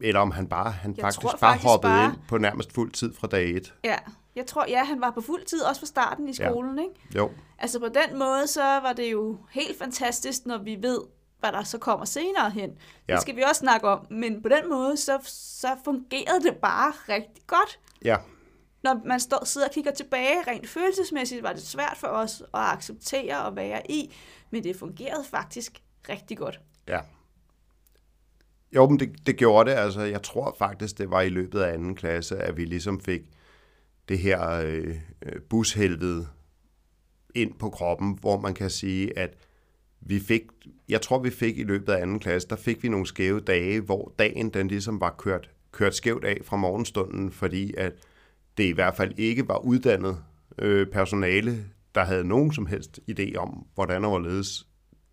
eller om han bare han faktisk, faktisk bare hoppede bare... ind på nærmest fuld tid fra dag et. Ja, jeg tror, ja, han var på fuld tid, også fra starten i skolen, ja. ikke? Jo. Altså på den måde, så var det jo helt fantastisk, når vi ved, hvad der så kommer senere hen. Ja. Det skal vi også snakke om, men på den måde, så, så fungerede det bare rigtig godt. Ja. Når man står, sidder og kigger tilbage, rent følelsesmæssigt, var det svært for os at acceptere og være i, men det fungerede faktisk rigtig godt. Ja. Jo, men det, det gjorde det. Altså, jeg tror faktisk, det var i løbet af anden klasse, at vi ligesom fik det her øh, bushelvede ind på kroppen, hvor man kan sige, at vi fik, jeg tror vi fik i løbet af anden klasse, der fik vi nogle skæve dage, hvor dagen den ligesom var kørt, kørt skævt af fra morgenstunden, fordi at det i hvert fald ikke var uddannet øh, personale, der havde nogen som helst idé om, hvordan og hvorledes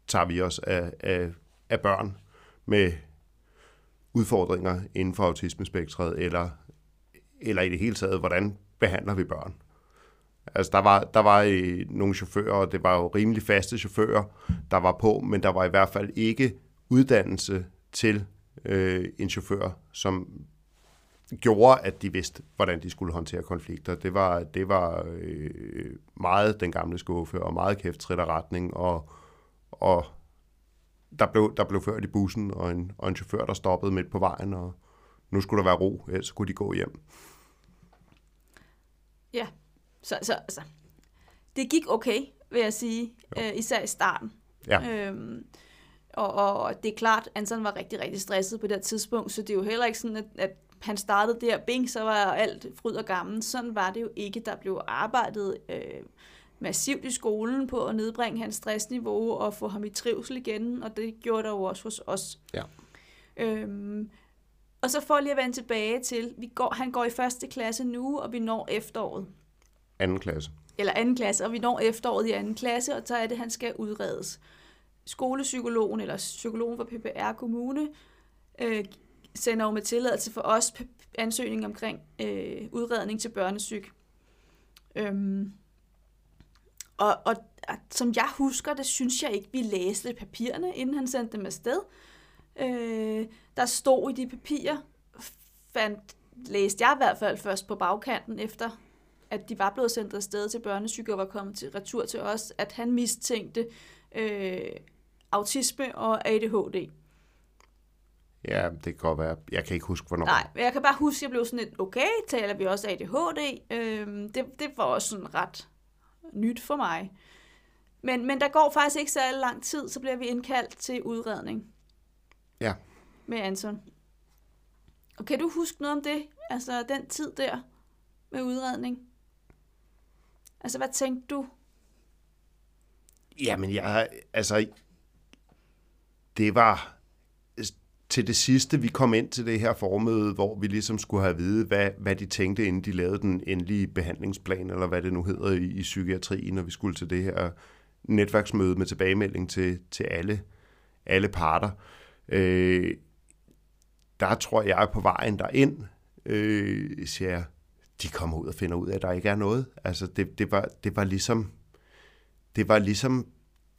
tager vi os af, af, af børn med udfordringer inden for autismespektret, eller, eller i det hele taget, hvordan behandler vi børn. Altså, der var, der var øh, nogle chauffører, og det var jo rimelig faste chauffører, der var på, men der var i hvert fald ikke uddannelse til øh, en chauffør, som gjorde, at de vidste, hvordan de skulle håndtere konflikter. Det var, det var øh, meget den gamle skuffe, og meget kæft retning, og, og der, blev, der blev ført i bussen, og en, og en chauffør, der stoppede midt på vejen, og nu skulle der være ro, ellers skulle de gå hjem. Ja, så, så altså, det gik okay, vil jeg sige, øh, især i starten. Ja. Øhm, og, og, og det er klart, Anton var rigtig, rigtig stresset på det tidspunkt, så det er jo heller ikke sådan, at, at han startede der, bing, så var alt fryd og gammel. Sådan var det jo ikke. Der blev arbejdet øh, massivt i skolen på at nedbringe hans stressniveau og få ham i trivsel igen, og det gjorde der jo også hos os. Ja. Øhm, og så for lige at vende tilbage til, vi går, han går i første klasse nu, og vi når efteråret. Anden klasse. Eller anden klasse, og vi når efteråret i anden klasse, og så er det, han skal udredes. Skolepsykologen, eller psykologen for PPR Kommune, øh, sender jo med tilladelse for os ansøgning omkring øh, udredning til børnesyk. Øhm, og, og som jeg husker det, synes jeg ikke, vi læste papirerne, inden han sendte dem afsted. Øh, der stod i de papirer, fandt, læste jeg i hvert fald først på bagkanten, efter at de var blevet sendt afsted til børnesyk og var kommet til retur til os, at han mistænkte øh, autisme og ADHD. Ja, det kan godt være. Jeg kan ikke huske, hvornår. Nej, jeg kan bare huske, at jeg blev sådan lidt, okay, taler vi også ADHD? Øhm, det, det var også sådan ret nyt for mig. Men, men der går faktisk ikke særlig lang tid, så bliver vi indkaldt til udredning. Ja. Med Anton. Og kan du huske noget om det? Altså den tid der med udredning? Altså, hvad tænkte du? Jamen, jeg, altså, det var, øh, til det sidste, vi kom ind til det her formøde, hvor vi ligesom skulle have at vide, hvad, hvad de tænkte, inden de lavede den endelige behandlingsplan, eller hvad det nu hedder i, i psykiatrien, når vi skulle til det her netværksmøde med tilbagemelding til, til alle, alle parter. Øh, der tror jeg på vejen derind, øh, siger jeg, de kommer ud og finder ud af, at der ikke er noget. Altså, det, det, var, det var ligesom, det var ligesom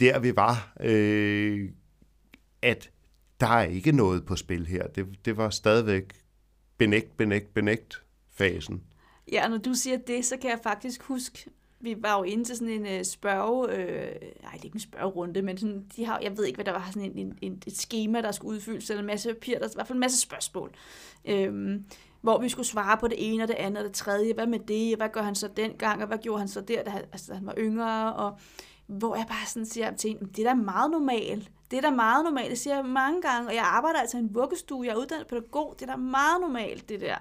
der, vi var, øh, at der er ikke noget på spil her. Det, det var stadigvæk benægt, benægt, benægt fasen. Ja, når du siger det, så kan jeg faktisk huske, vi var jo inde til sådan en øh, spørge, øh, nej, det er ikke en spørgerunde, men sådan, de har, jeg ved ikke, hvad der var, sådan en, en, et schema, der skulle udfyldes, eller en masse papir, der, i hvert fald en masse spørgsmål, øhm, hvor vi skulle svare på det ene og det andet og det tredje, hvad med det, hvad gør han så dengang, og hvad gjorde han så der, da han, altså, da han var yngre, og hvor jeg bare sådan siger til en, det er da meget normalt. Det er da meget normalt. Det siger jeg mange gange, og jeg arbejder altså i en vuggestue, jeg er uddannet pædagog. Det er da meget normalt, det der.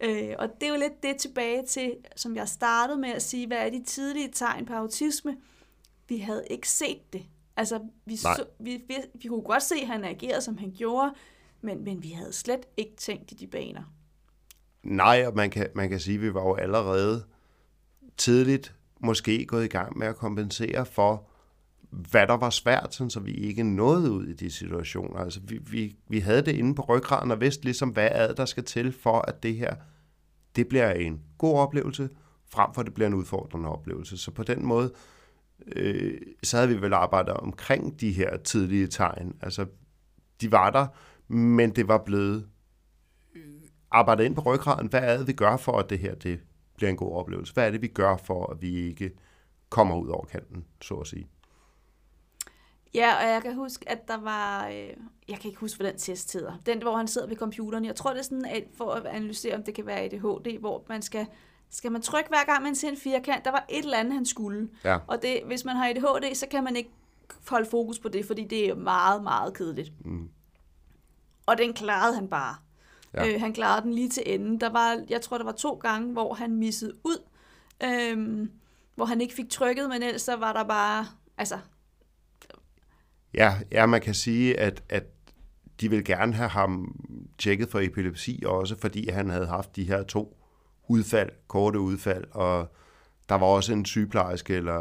Øh, og det er jo lidt det tilbage til, som jeg startede med at sige, hvad er de tidlige tegn på autisme? Vi havde ikke set det. Altså, vi, så, vi, vi, vi kunne godt se, at han agerede, som han gjorde, men, men vi havde slet ikke tænkt i de baner. Nej, og man kan, man kan sige, at vi var jo allerede tidligt måske gået i gang med at kompensere for, hvad der var svært, sådan, så vi ikke nåede ud i de situationer. Altså, vi, vi, vi havde det inde på ryggraden og vidste ligesom, hvad er der skal til for, at det her det bliver en god oplevelse, frem for at det bliver en udfordrende oplevelse. Så på den måde, øh, så havde vi vel arbejdet omkring de her tidlige tegn. Altså, de var der, men det var blevet øh, arbejdet ind på ryggraden. Hvad er det, vi gør for, at det her det bliver en god oplevelse? Hvad er det, vi gør for, at vi ikke kommer ud over kanten, så at sige? Ja, og jeg kan huske, at der var... Øh, jeg kan ikke huske, hvad den test hedder. Den, hvor han sidder ved computeren. Jeg tror, det er sådan, at for at analysere, om det kan være ADHD, hvor man skal... Skal man trykke hver gang, man ser en firkant? Der var et eller andet, han skulle. Ja. Og det, hvis man har ADHD, så kan man ikke holde fokus på det, fordi det er meget, meget kedeligt. Mm. Og den klarede han bare. Ja. Øh, han klarede den lige til enden. Der var, jeg tror, der var to gange, hvor han missede ud, øh, hvor han ikke fik trykket, men ellers så var der bare, altså... Ja, ja man kan sige, at, at de vil gerne have ham tjekket for epilepsi også, fordi han havde haft de her to udfald, korte udfald, og der var også en sygeplejerske, eller,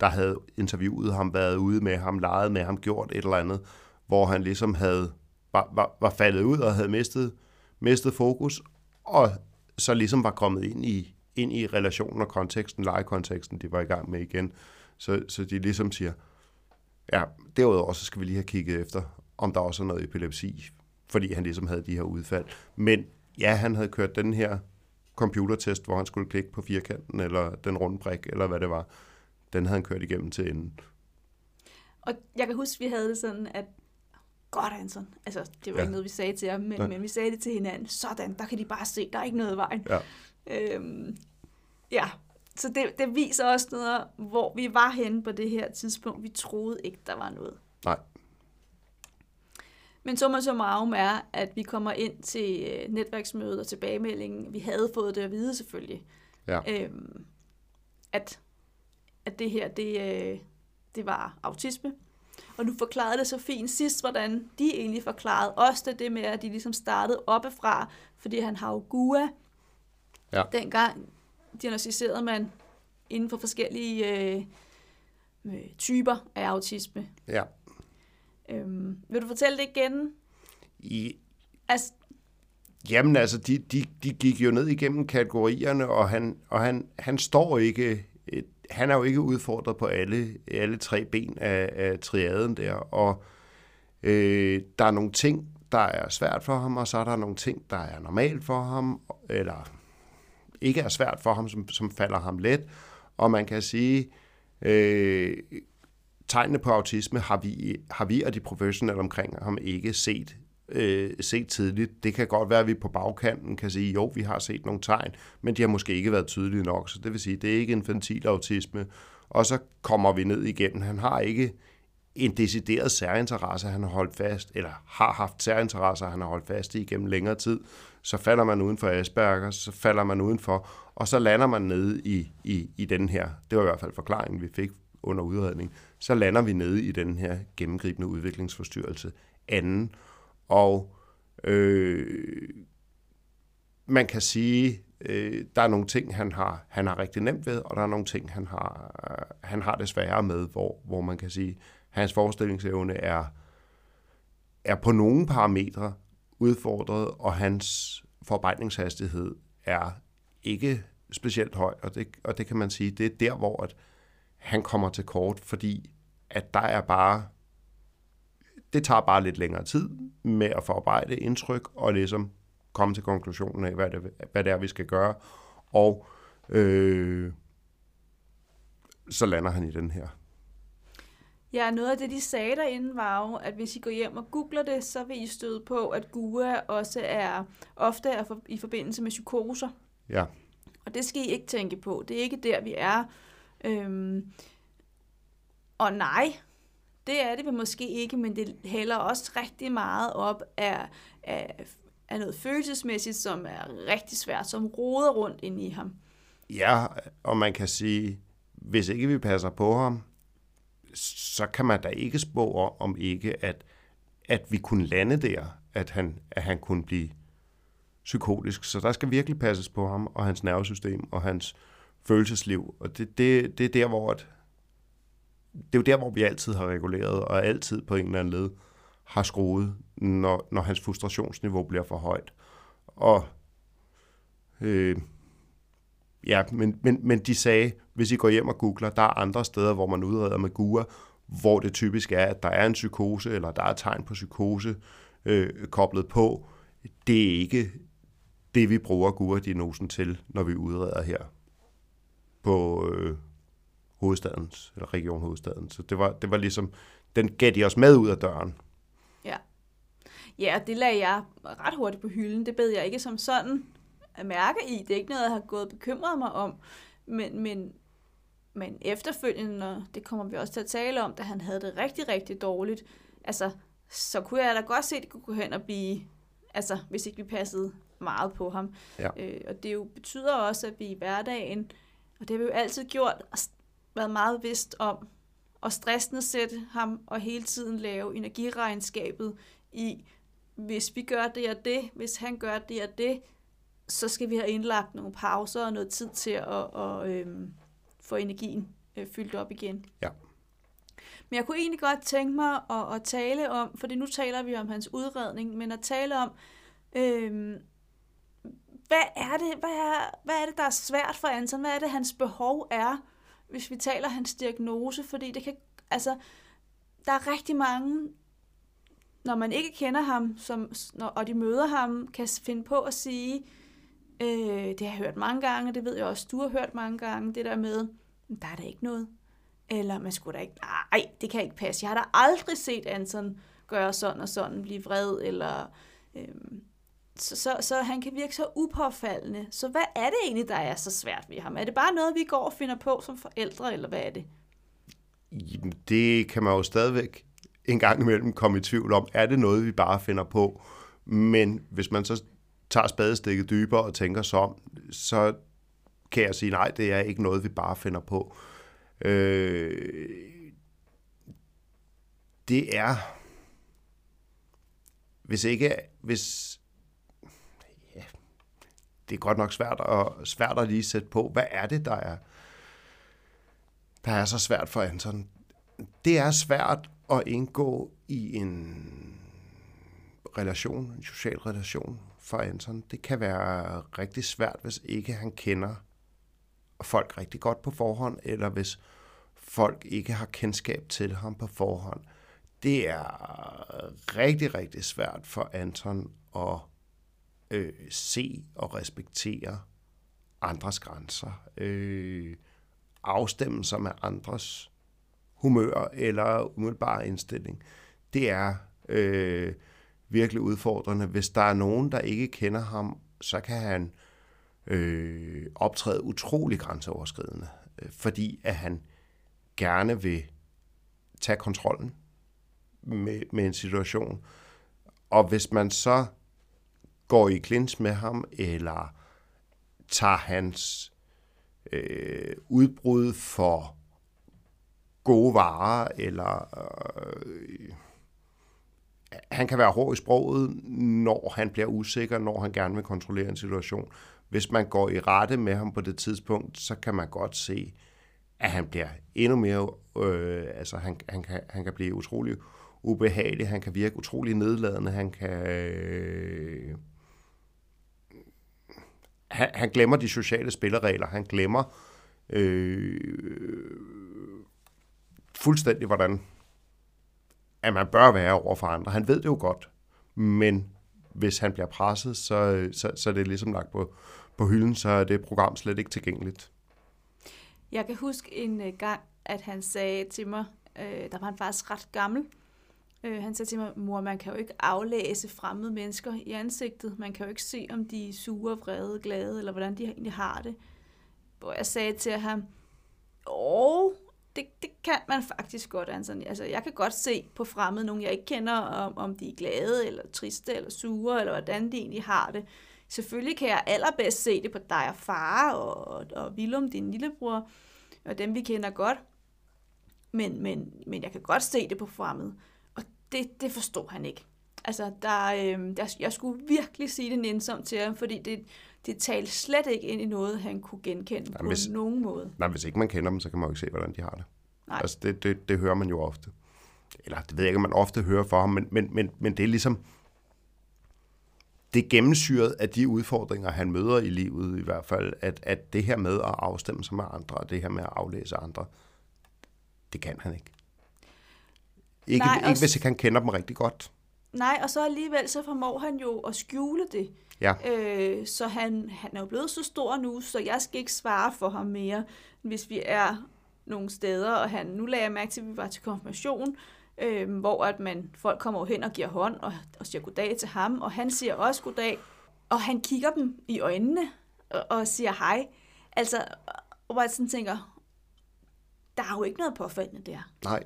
der havde interviewet ham, været ude med ham, leget med ham, gjort et eller andet, hvor han ligesom havde, var, var, var faldet ud og havde mistet mistet fokus, og så ligesom var kommet ind i, ind i relationen og konteksten, legekonteksten, de var i gang med igen. Så, så de ligesom siger, ja, derudover så skal vi lige have kigget efter, om der også er noget epilepsi, fordi han ligesom havde de her udfald. Men ja, han havde kørt den her computertest, hvor han skulle klikke på firkanten, eller den runde prik, eller hvad det var. Den havde han kørt igennem til enden. Og jeg kan huske, vi havde det sådan, at godt, Anton. Altså, det var ja. ikke noget, vi sagde til ham, men, men vi sagde det til hinanden. Sådan, der kan de bare se, der er ikke noget i vejen. Ja. Øhm, ja, så det, det viser også noget, hvor vi var henne på det her tidspunkt. Vi troede ikke, der var noget. Nej. Men summa summarum er, at vi kommer ind til øh, netværksmødet og tilbagemeldingen. Vi havde fået det at vide selvfølgelig. Ja. Øhm, at, at det her, det, øh, det var autisme. Og du forklarede det så fint sidst, hvordan de egentlig forklarede os det, det med, at de ligesom startede oppefra, fordi han har jo GUA. Ja. Dengang diagnostiserede man inden for forskellige øh, øh, typer af autisme. Ja. Øhm, vil du fortælle det igen? I, Altså, Jamen altså, de, de, de gik jo ned igennem kategorierne, og han, og han, han står ikke, et, han er jo ikke udfordret på alle, alle tre ben af, af triaden der, og øh, der er nogle ting, der er svært for ham, og så er der nogle ting, der er normalt for ham, eller ikke er svært for ham, som, som falder ham let, og man kan sige, øh, tegnene på autisme har vi, har vi og de professionelle omkring ham ikke set øh, set tidligt. Det kan godt være, at vi på bagkanten kan sige, jo, vi har set nogle tegn, men de har måske ikke været tydelige nok, så det vil sige, det er ikke infantil autisme. Og så kommer vi ned igennem. Han har ikke en decideret særinteresse, han har holdt fast, eller har haft særinteresser, han har holdt fast i igennem længere tid. Så falder man uden for Asperger, så falder man udenfor, og så lander man nede i, i, i den her, det var i hvert fald forklaringen, vi fik under udredning, så lander vi nede i den her gennemgribende udviklingsforstyrrelse anden. Og øh, man kan sige, øh, der er nogle ting, han har, han har rigtig nemt ved, og der er nogle ting, han har, han har det sværere med, hvor, hvor man kan sige, hans forestillingsevne er, er på nogle parametre udfordret, og hans forarbejdningshastighed er ikke specielt høj, og det, og det kan man sige, det er der, hvor at han kommer til kort, fordi at der er bare det tager bare lidt længere tid med at forarbejde indtryk og ligesom komme til konklusionen af, hvad det, hvad det er, vi skal gøre. Og øh, så lander han i den her. Ja, noget af det, de sagde derinde, var jo, at hvis I går hjem og googler det, så vil I støde på, at GUA også er ofte er for, i forbindelse med psykoser. Ja, Og det skal I ikke tænke på. Det er ikke der, vi er. Øhm, og nej, det er det vel måske ikke, men det hælder også rigtig meget op af, af, af noget følelsesmæssigt, som er rigtig svært, som roder rundt ind i ham. ja, og man kan sige, hvis ikke vi passer på ham, så kan man da ikke spå om, om ikke, at, at vi kunne lande der, at han, at han kunne blive psykotisk. Så der skal virkelig passes på ham, og hans nervesystem, og hans følelsesliv. Og det, det, det er der, hvor at, det er jo der, hvor vi altid har reguleret, og altid på en eller anden led har skruet, når, når hans frustrationsniveau bliver for højt. Og øh, ja, men, men, men de sagde, hvis I går hjem og googler, der er andre steder, hvor man udreder med GUA, hvor det typisk er, at der er en psykose, eller der er tegn på psykose øh, koblet på. Det er ikke det, vi bruger GUA-diagnosen til, når vi udreder her på øh, hovedstadens, eller region hovedstaden. Så det var, det var ligesom, den gav de os med ud af døren. Ja. Ja, og det lagde jeg ret hurtigt på hylden. Det bed jeg ikke som sådan at mærke i. Det er ikke noget, jeg har gået og bekymret mig om. Men, men, men efterfølgende, og det kommer vi også til at tale om, da han havde det rigtig, rigtig dårligt, altså, så kunne jeg da godt se, at det kunne gå hen og blive, altså, hvis ikke vi passede meget på ham. Ja. Øh, og det jo betyder også, at vi i hverdagen, og det har vi jo altid gjort, været meget bevidst om, og stressende sætte ham og hele tiden lave energiregnskabet i, hvis vi gør det og det, hvis han gør det og det, så skal vi have indlagt nogle pauser og noget tid til at, at, at øhm, få energien øh, fyldt op igen. Ja. Men jeg kunne egentlig godt tænke mig at, at tale om, fordi nu taler vi om hans udredning, men at tale om, øhm, hvad er det, hvad er, hvad er det, der er svært for Anton? Hvad er det, hans behov er, hvis vi taler hans diagnose? Fordi det kan, altså, der er rigtig mange når man ikke kender ham, som, når, og de møder ham, kan finde på at sige, øh, det har jeg hørt mange gange, det ved jeg også, du har hørt mange gange, det der med, der er der ikke noget. Eller man skulle da ikke, nej, det kan ikke passe. Jeg har da aldrig set Anton gøre sådan og sådan, blive vred, eller... Øh, så, så, så han kan virke så upåfaldende. Så hvad er det egentlig, der er så svært ved ham? Er det bare noget, vi går og finder på som forældre, eller hvad er det? Jamen, det kan man jo stadigvæk en gang imellem komme i tvivl om. Er det noget, vi bare finder på? Men hvis man så tager spadestikket dybere og tænker så om, så kan jeg sige, nej, det er ikke noget, vi bare finder på. Øh, det er, hvis ikke, hvis, det er godt nok svært at, svært at lige sætte på, hvad er det, der er, der er så svært for Anton? Det er svært at indgå i en relation, en social relation for Anton. Det kan være rigtig svært, hvis ikke han kender folk rigtig godt på forhånd, eller hvis folk ikke har kendskab til ham på forhånd. Det er rigtig, rigtig svært for Anton at øh, se og respektere andres grænser. Øh, afstemme sig med andres humør eller umiddelbare indstilling. Det er øh, virkelig udfordrende. Hvis der er nogen, der ikke kender ham, så kan han øh, optræde utrolig grænseoverskridende, øh, fordi at han gerne vil tage kontrollen med, med en situation. Og hvis man så går i klins med ham, eller tager hans øh, udbrud for gode varer, eller øh, han kan være hård i sproget, når han bliver usikker, når han gerne vil kontrollere en situation. Hvis man går i rette med ham på det tidspunkt, så kan man godt se, at han bliver endnu mere, øh, altså han, han, kan, han kan blive utrolig ubehagelig, han kan virke utrolig nedladende, han kan... Øh, han, han glemmer de sociale spilleregler, han glemmer øh, fuldstændig, hvordan at man bør være over for andre. Han ved det jo godt, men hvis han bliver presset, så, så, så er det ligesom lagt på, på hylden, så er det program slet ikke tilgængeligt. Jeg kan huske en øh, gang, at han sagde til mig, øh, der var han faktisk ret gammel, øh, han sagde til mig, mor, man kan jo ikke aflæse fremmede mennesker i ansigtet. Man kan jo ikke se, om de er sure, vrede, glade, eller hvordan de egentlig har det. Hvor jeg sagde til ham, åh, det, det kan man faktisk godt, Anthony. Altså, jeg kan godt se på fremmede, nogen jeg ikke kender, om, om de er glade, eller triste, eller sure, eller hvordan de egentlig har det. Selvfølgelig kan jeg allerbedst se det på dig og far, og, og Willum, din lillebror, og dem vi kender godt. Men, men, men jeg kan godt se det på fremmede. Det, det forstod han ikke. Altså, der, øh, der, jeg skulle virkelig sige det nænsomt til ham, fordi det, det talte slet ikke ind i noget, han kunne genkende nej, hvis, på nogen måde. Nej, hvis ikke man kender dem, så kan man jo ikke se, hvordan de har det. Nej. Altså, det, det, det hører man jo ofte. Eller det ved jeg ikke, om man ofte hører for ham, men, men, men, men det er ligesom, det er gennemsyret af de udfordringer, han møder i livet i hvert fald, at, at det her med at afstemme sig med andre, og det her med at aflæse andre, det kan han ikke. Ikke, Nej, ikke hvis ikke han kender dem rigtig godt. Nej, og så alligevel så formår han jo at skjule det. Ja. Øh, så han, han er jo blevet så stor nu, så jeg skal ikke svare for ham mere, hvis vi er nogle steder. Og han, nu lagde jeg mærke til, at vi var til konfirmation, øh, hvor at man, folk kommer hen og giver hånd og, og siger goddag til ham, og han siger også goddag, og han kigger dem i øjnene og, og siger hej. Altså, hvor jeg sådan tænker, der er jo ikke noget påfaldende der. Nej.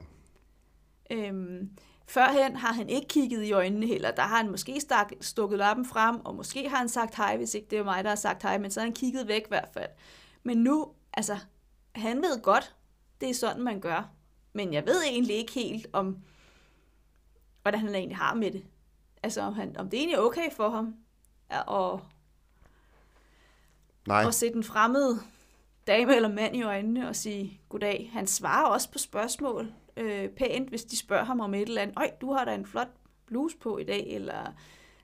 Øhm, Førhen har han ikke kigget i øjnene heller. Der har han måske stak, stukket lappen frem, og måske har han sagt hej, hvis ikke det er mig, der har sagt hej, men så har han kigget væk i hvert fald. Men nu, altså, han ved godt, det er sådan, man gør. Men jeg ved egentlig ikke helt, om hvordan han egentlig har med det. Altså, om, han, om det egentlig er okay for ham at, Nej. at sætte en fremmed dame eller mand i øjnene og sige goddag. Han svarer også på spørgsmål øh, pænt, hvis de spørger ham om et eller andet. Øj, du har da en flot bluse på i dag, eller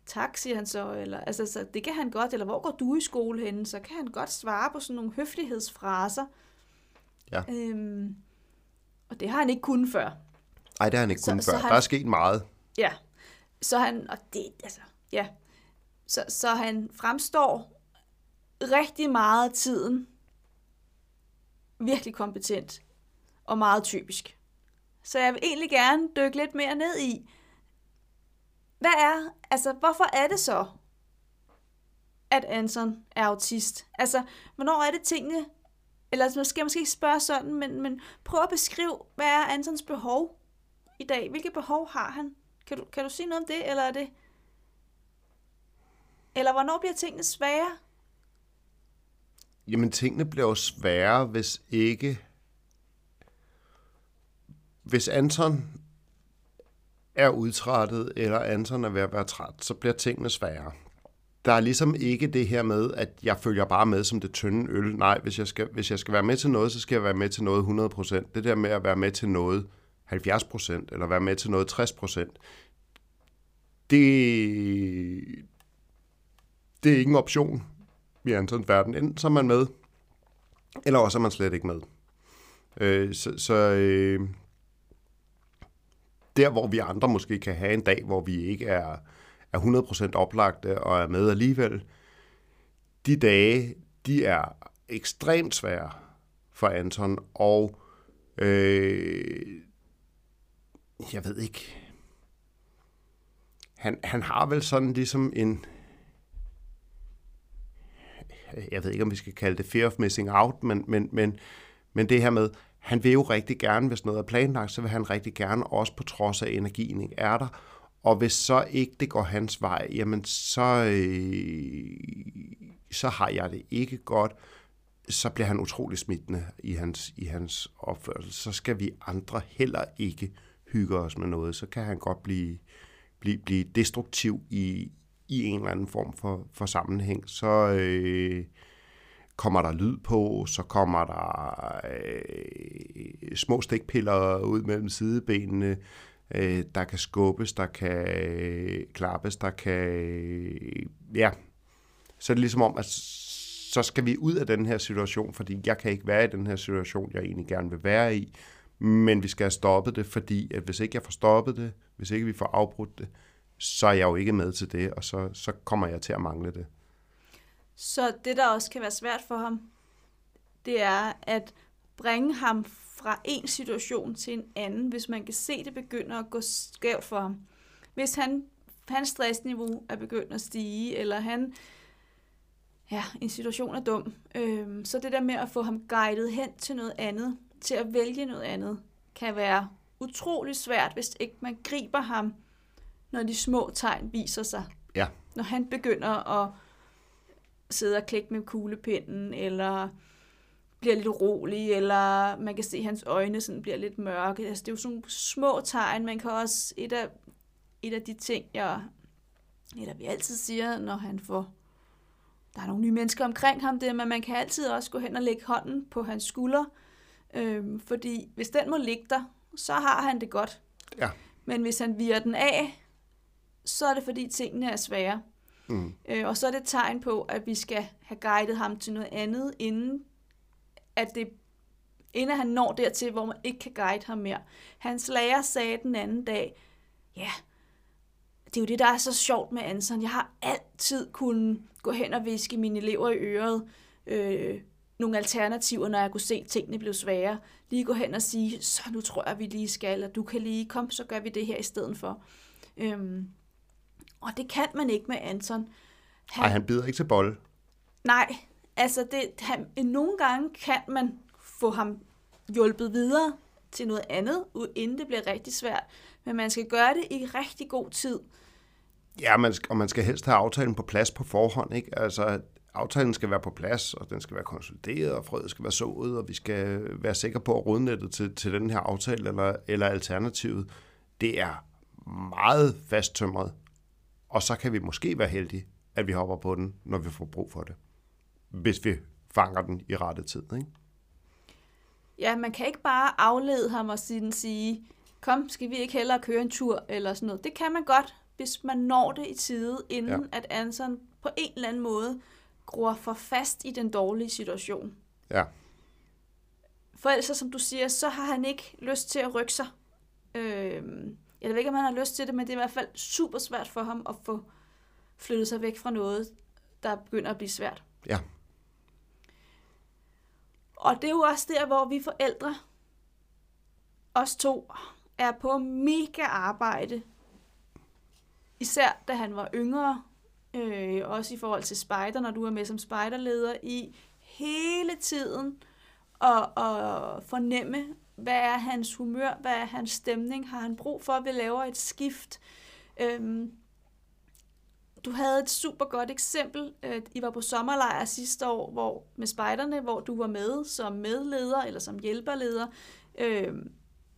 tak, siger han så. Eller, altså, så det kan han godt. Eller hvor går du i skole henne? Så kan han godt svare på sådan nogle høflighedsfraser. Ja. Øhm, og det har han ikke kunnet før. Nej, det har han ikke kunnet før. Han, der er sket meget. Ja, Så han, og det, altså, ja, så, så han fremstår rigtig meget af tiden virkelig kompetent og meget typisk. Så jeg vil egentlig gerne dykke lidt mere ned i, hvad er, altså hvorfor er det så, at Anson er autist? Altså, hvornår er det tingene, eller altså, skal jeg måske ikke spørge sådan, men, men prøv at beskrive, hvad er Ansons behov i dag? Hvilke behov har han? Kan du, kan du sige noget om det, eller er det... Eller hvornår bliver tingene svære? Jamen, tingene bliver jo svære, hvis ikke... Hvis Anton er udtrættet, eller Anton er ved at være træt, så bliver tingene sværere. Der er ligesom ikke det her med, at jeg følger bare med som det tynde øl. Nej, hvis jeg skal, hvis jeg skal være med til noget, så skal jeg være med til noget 100%. Det der med at være med til noget 70%, eller være med til noget 60%, det, det er ikke en option i Antons verden. Enten så er man med, eller også er man slet ikke med. Øh, så så øh, der, hvor vi andre måske kan have en dag, hvor vi ikke er, er 100% oplagte og er med alligevel, de dage, de er ekstremt svære for Anton, og øh, jeg ved ikke, han, han har vel sådan ligesom en, jeg ved ikke, om vi skal kalde det fear of missing out, men, men, men, men det her med, han vil jo rigtig gerne, hvis noget er planlagt, så vil han rigtig gerne, også på trods af energien ikke er der. Og hvis så ikke det går hans vej, jamen så, øh, så har jeg det ikke godt. Så bliver han utrolig smittende i hans, i hans opførsel. Så skal vi andre heller ikke hygge os med noget. Så kan han godt blive, blive, blive destruktiv i, i en eller anden form for, for sammenhæng. Så, øh, kommer der lyd på, så kommer der øh, små stikpiller ud mellem sidebenene, øh, der kan skubbes, der kan øh, klappes, der kan... Øh, ja, så er det ligesom om, at så skal vi ud af den her situation, fordi jeg kan ikke være i den her situation, jeg egentlig gerne vil være i, men vi skal have stoppet det, fordi at hvis ikke jeg får stoppet det, hvis ikke vi får afbrudt det, så er jeg jo ikke med til det, og så, så kommer jeg til at mangle det. Så det, der også kan være svært for ham, det er at bringe ham fra en situation til en anden, hvis man kan se, det begynder at gå skævt for ham. Hvis han, hans stressniveau er begyndt at stige, eller han, ja, en situation er dum, øhm, så det der med at få ham guidet hen til noget andet, til at vælge noget andet, kan være utrolig svært, hvis ikke man griber ham, når de små tegn viser sig. Ja. Når han begynder at sidde og klikke med kuglepinden, eller bliver lidt urolig, eller man kan se, at hans øjne sådan bliver lidt mørke. Altså, det er jo sådan små tegn. Man kan også, et af, et af de ting, jeg, eller vi altid siger, når han får, der er nogle nye mennesker omkring ham, det er, at man kan altid også gå hen og lægge hånden på hans skulder, øhm, fordi hvis den må ligge der, så har han det godt. Ja. Men hvis han virer den af, så er det fordi tingene er svære. Mm. Øh, og så er det et tegn på, at vi skal have guidet ham til noget andet, inden, at det, inden han når dertil, hvor man ikke kan guide ham mere. Hans lærer sagde den anden dag, ja, det er jo det, der er så sjovt med Anson. Jeg har altid kunnet gå hen og viske mine elever i øret øh, nogle alternativer, når jeg kunne se, at tingene blev svære. Lige gå hen og sige, så nu tror jeg, vi lige skal, eller du kan lige, kom, så gør vi det her i stedet for. Øhm, og det kan man ikke med Anton. Han, Ej, han bider ikke til bold. Nej, altså det, han, nogle gange kan man få ham hjulpet videre til noget andet, inden det bliver rigtig svært. Men man skal gøre det i rigtig god tid. Ja, man skal, og man skal helst have aftalen på plads på forhånd. Ikke? Altså, aftalen skal være på plads, og den skal være konsolideret, og frøet skal være sået, og vi skal være sikre på, at rodnettet til, til den her aftale eller, eller alternativet, det er meget fasttømret og så kan vi måske være heldige, at vi hopper på den, når vi får brug for det. Hvis vi fanger den i rette tid. Ikke? Ja, man kan ikke bare aflede ham og sige, kom, skal vi ikke hellere køre en tur, eller sådan noget. Det kan man godt, hvis man når det i tide, inden ja. at Anson på en eller anden måde gror for fast i den dårlige situation. Ja. For ellers, som du siger, så har han ikke lyst til at rykke sig. Øh, Jeg ved ikke, om han har lyst til det, men det er i hvert fald super svært for ham at få flyttet sig væk fra noget, der begynder at blive svært. Ja. Og det er jo også der, hvor vi forældre, os to, er på mega arbejde. Især da han var yngre, øh, også i forhold til spejder, når du er med som spejderleder, i hele tiden at, at fornemme, hvad er hans humør, hvad er hans stemning, har han brug for, at vi laver et skift. Øhm, du havde et super godt eksempel. Øh, I var på sommerlejr sidste år hvor, med spejderne, hvor du var med som medleder eller som hjælperleder. Øhm,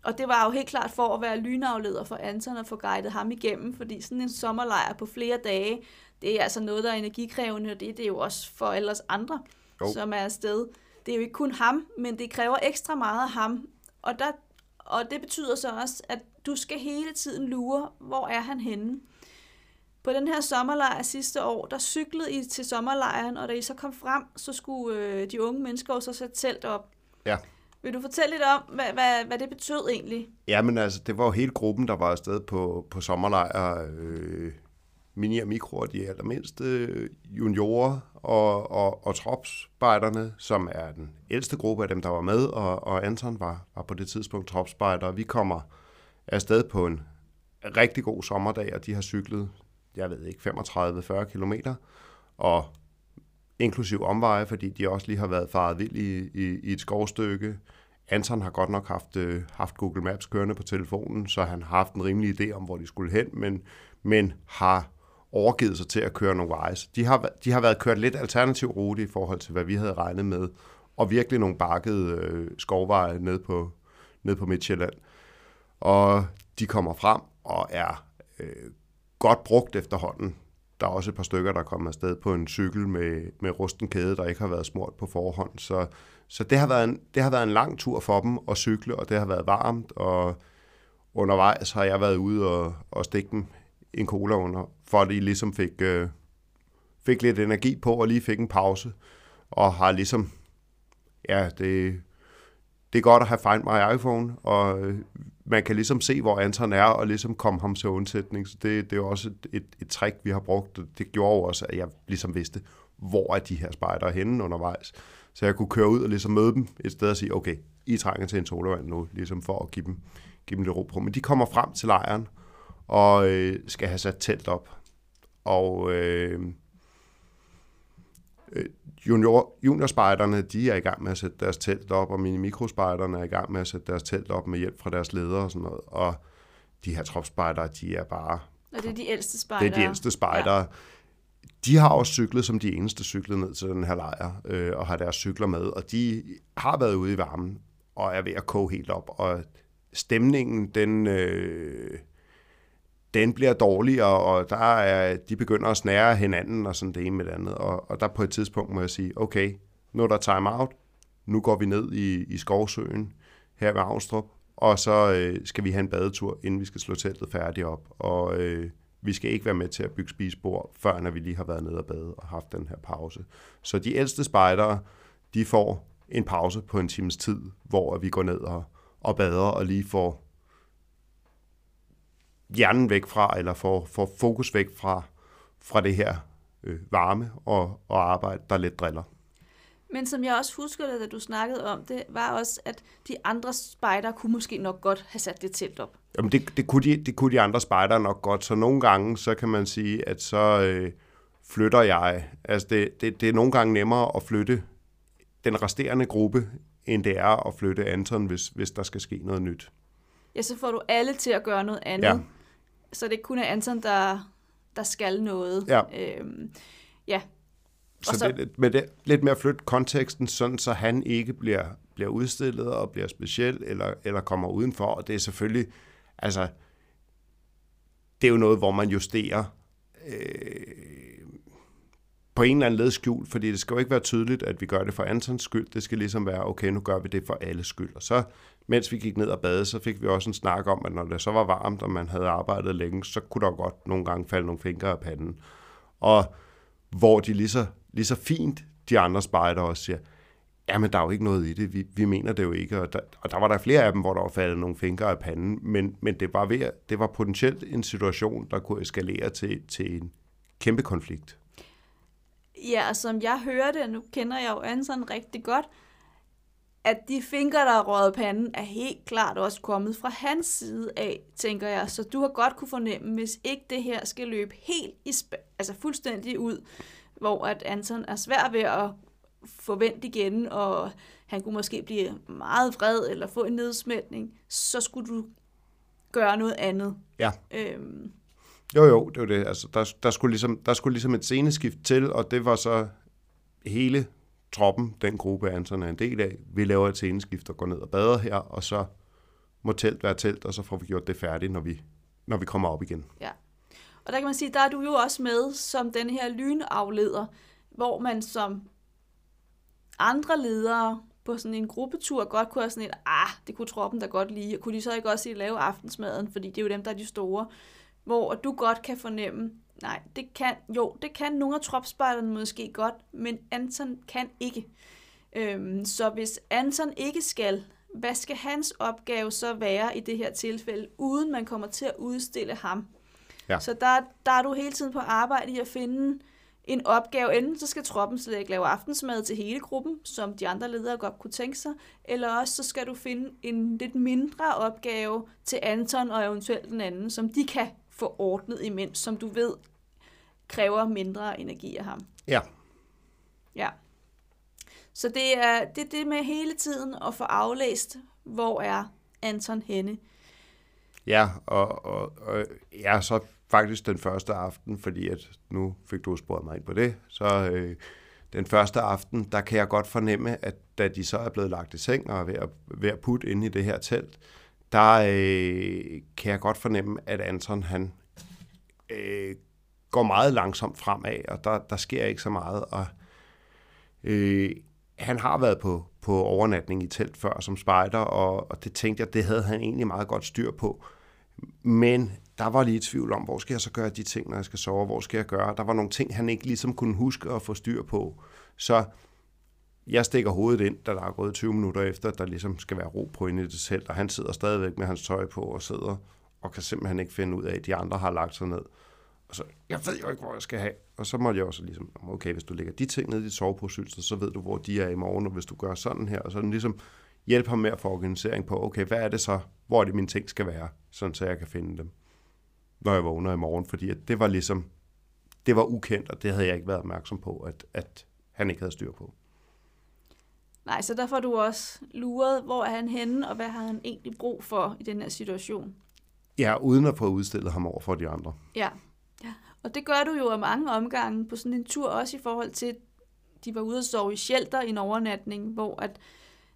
og det var jo helt klart for at være lynafleder for Anton og få guidet ham igennem, fordi sådan en sommerlejr på flere dage, det er altså noget, der er energikrævende, og det, det er jo også for alle os andre, jo. som er afsted. Det er jo ikke kun ham, men det kræver ekstra meget af ham. Og, der, og det betyder så også, at du skal hele tiden lure, hvor er han henne. På den her sommerlejr sidste år, der cyklede I til sommerlejren, og da I så kom frem, så skulle øh, de unge mennesker også sætte telt op. Ja. Vil du fortælle lidt om, hvad, hvad, hvad det betød egentlig? Ja, men altså, det var jo hele gruppen, der var afsted på, på sommerlejr. Øh, mini og mikro og de allermindste juniorer og, og, og tropspejderne, som er den ældste gruppe af dem, der var med, og, og Anton var, var på det tidspunkt tropspejder. Vi kommer afsted på en rigtig god sommerdag, og de har cyklet, jeg ved ikke, 35-40 kilometer, og inklusiv omveje, fordi de også lige har været faret vild i, i, i et skovstykke. Anton har godt nok haft, øh, haft Google Maps kørende på telefonen, så han har haft en rimelig idé om, hvor de skulle hen, men, men har overgivet sig til at køre nogle wise. De har, de har været kørt lidt alternativ rute i forhold til, hvad vi havde regnet med, og virkelig nogle bakkede øh, skovveje ned på, ned på Midtjylland. Og de kommer frem og er øh, godt brugt efterhånden. Der er også et par stykker, der kommer afsted på en cykel med, med rusten kæde, der ikke har været smurt på forhånd. Så, så det, har været en, det har været en lang tur for dem at cykle, og det har været varmt, og undervejs har jeg været ude og, og stikke dem en cola under, for at I ligesom fik, øh, fik lidt energi på, og lige fik en pause, og har ligesom, ja, det, det er godt at have Find My iPhone, og øh, man kan ligesom se, hvor Anton er, og ligesom komme ham til undsætning. Så det, det er også et, et, et trick, vi har brugt. Det gjorde også, at jeg ligesom vidste, hvor er de her spejdere henne undervejs. Så jeg kunne køre ud og ligesom møde dem et sted og sige, okay, I trænger til en solvand nu, ligesom for at give dem, give dem lidt ro på. Men de kommer frem til lejren, og øh, skal have sat telt op. Og øh, øh junior, juniorspejderne, de er i gang med at sætte deres telt op, og mini mikrospejderne er i gang med at sætte deres telt op med hjælp fra deres ledere og sådan noget. Og de her tropspejdere, de er bare... Og det er de ældste spejdere. Det er de ældste spejdere. Ja. De har også cyklet som de eneste cyklet ned til den her lejr, øh, og har deres cykler med, og de har været ude i varmen, og er ved at koge helt op, og stemningen, den... Øh, den bliver dårligere, og der er, de begynder at snære hinanden og sådan det ene med det andet. Og, og der på et tidspunkt må jeg sige, okay, nu er der time out, nu går vi ned i, i Skovsøen her ved Avnstrup, og så øh, skal vi have en badetur, inden vi skal slå teltet færdigt op. Og øh, vi skal ikke være med til at bygge spisebord, før når vi lige har været nede og bade og haft den her pause. Så de ældste spejdere, de får en pause på en times tid, hvor vi går ned og, og bader og lige får hjernen væk fra, eller får, får fokus væk fra, fra det her øh, varme og, og arbejde, der lidt driller. Men som jeg også husker det, da du snakkede om det, var også, at de andre spejder kunne måske nok godt have sat det telt op. Jamen det, det, kunne, de, det kunne de andre spejder nok godt, så nogle gange, så kan man sige, at så øh, flytter jeg. Altså det, det, det er nogle gange nemmere at flytte den resterende gruppe, end det er at flytte Anton, hvis, hvis der skal ske noget nyt. Ja, så får du alle til at gøre noget andet. Ja så det kun er Anton, der, der skal noget. Ja. Øhm, ja. Så, så det, med det, lidt mere flytte konteksten, sådan så han ikke bliver, bliver udstillet og bliver speciel, eller, eller kommer udenfor. Og det er selvfølgelig, altså, det er jo noget, hvor man justerer øh, på en eller anden led skjult, fordi det skal jo ikke være tydeligt, at vi gør det for Antons skyld. Det skal ligesom være, okay, nu gør vi det for alle skyld. Og så mens vi gik ned og bade, så fik vi også en snak om, at når det så var varmt, og man havde arbejdet længe, så kunne der godt nogle gange falde nogle fingre af panden. Og hvor de lige så, lige så fint, de andre spejder også siger, ja, men der er jo ikke noget i det. Vi, vi mener det jo ikke. Og der, og der var der flere af dem, hvor der var faldet nogle fingre af panden. Men, men det, var ved, det var potentielt en situation, der kunne eskalere til, til en kæmpe konflikt. Ja, og som jeg hørte, nu kender jeg jo Anson rigtig godt, at de fingre, der er røget panden, er helt klart også kommet fra hans side af, tænker jeg. Så du har godt kunne fornemme, hvis ikke det her skal løbe helt i sp- altså fuldstændig ud, hvor at Anton er svær ved at forvente igen, og han kunne måske blive meget vred eller få en nedsmætning, så skulle du gøre noget andet. Ja. Øhm, jo, jo, det var det. Altså, der, der, skulle ligesom, der skulle ligesom et sceneskift til, og det var så hele troppen, den gruppe Anton er en del af. Vi laver et sceneskift og går ned og bader her, og så må telt være telt, og så får vi gjort det færdigt, når vi, når vi kommer op igen. Ja. Og der kan man sige, der er du jo også med som den her lynafleder, hvor man som andre ledere på sådan en gruppetur godt kunne have sådan et, ah, det kunne troppen da godt lide, kunne de så ikke også lave aftensmaden, fordi det er jo dem, der er de store, hvor du godt kan fornemme, nej, det kan, jo, det kan nogle af tropspejderne måske godt, men Anton kan ikke. Øhm, så hvis Anton ikke skal, hvad skal hans opgave så være i det her tilfælde, uden man kommer til at udstille ham? Ja. Så der, der er du hele tiden på arbejde i at finde en opgave. Enten så skal troppen slet ikke lave aftensmad til hele gruppen, som de andre ledere godt kunne tænke sig, eller også så skal du finde en lidt mindre opgave til Anton og eventuelt den anden, som de kan få ordnet imens, som du ved kræver mindre energi af ham. Ja, Ja. Så det er det, er det med hele tiden at få aflæst, hvor er Anton henne. ja og, og, og ja, så faktisk den første aften, fordi at nu fik du spurgt mig ind på det, så øh, den første aften, der kan jeg godt fornemme, at da de så er blevet lagt i seng og er ved at, ved at putte inde i det her telt, der øh, kan jeg godt fornemme, at Anton han øh, går meget langsomt fremad, og der, der sker ikke så meget. Og øh, han har været på, på overnatning i telt før som spejder, og, og det tænkte jeg, det havde han egentlig meget godt styr på. Men der var lige i tvivl om, hvor skal jeg så gøre de ting, når jeg skal sove, hvor skal jeg gøre? Der var nogle ting, han ikke ligesom kunne huske at få styr på. Så jeg stikker hovedet ind, da der er gået 20 minutter efter, der ligesom skal være ro på inde i det telt, og han sidder stadigvæk med hans tøj på og sidder og kan simpelthen ikke finde ud af, at de andre har lagt sig ned. Og så, jeg ved jo ikke, hvor jeg skal have. Og så måtte jeg også ligesom, okay, hvis du lægger de ting ned i dit soveposylster, så ved du, hvor de er i morgen, og hvis du gør sådan her, og sådan ligesom hjælpe ham med at få organisering på, okay, hvad er det så, hvor er det mine ting skal være, sådan så jeg kan finde dem, når jeg vågner i morgen, fordi at det var ligesom, det var ukendt, og det havde jeg ikke været opmærksom på, at, at han ikke havde styr på. Nej, så der får du også luret, hvor er han henne, og hvad har han egentlig brug for i den her situation. Ja, uden at få udstillet ham over for de andre. Ja. ja. Og det gør du jo af mange omgange på sådan en tur, også i forhold til, de var ude og sove i shelter i en overnatning, hvor, at,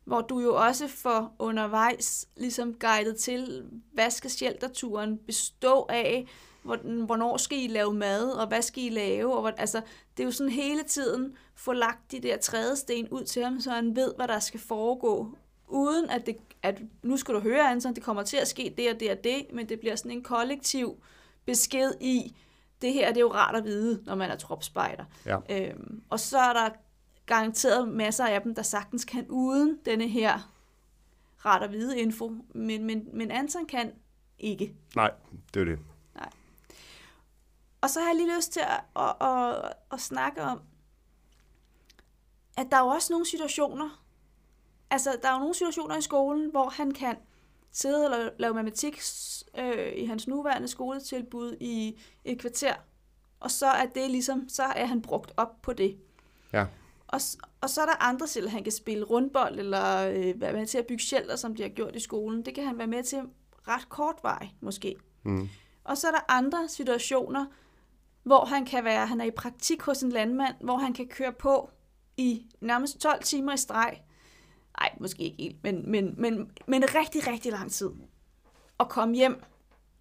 hvor du jo også får undervejs ligesom guidet til, hvad skal shelterturen bestå af, Hvor- hvornår skal I lave mad, og hvad skal I lave, og hvor, altså, det er jo sådan hele tiden få lagt de der trædesten ud til ham, så han ved, hvad der skal foregå, uden at, det, at nu skal du høre, Anton, det kommer til at ske det og det og det, men det bliver sådan en kollektiv besked i, det her det er jo rart at vide, når man er tropspejder. Ja. Øhm, og så er der garanteret masser af dem, der sagtens kan uden denne her rart at vide info, men, men, men Anton kan ikke. Nej, det er det. Og så har jeg lige lyst til at, at, at, at snakke om, at der er jo også nogle situationer, altså der er jo nogle situationer i skolen, hvor han kan sidde og lave, matematik øh, i hans nuværende skoletilbud i et kvarter, og så er det ligesom, så er han brugt op på det. Ja. Og, og så er der andre at han kan spille rundbold, eller øh, være med til at bygge shelter, som de har gjort i skolen. Det kan han være med til ret kort vej, måske. Mm. Og så er der andre situationer, hvor han kan være, han er i praktik hos en landmand, hvor han kan køre på i nærmest 12 timer i streg. Nej, måske ikke helt, men, men, men, men rigtig, rigtig lang tid. Og komme hjem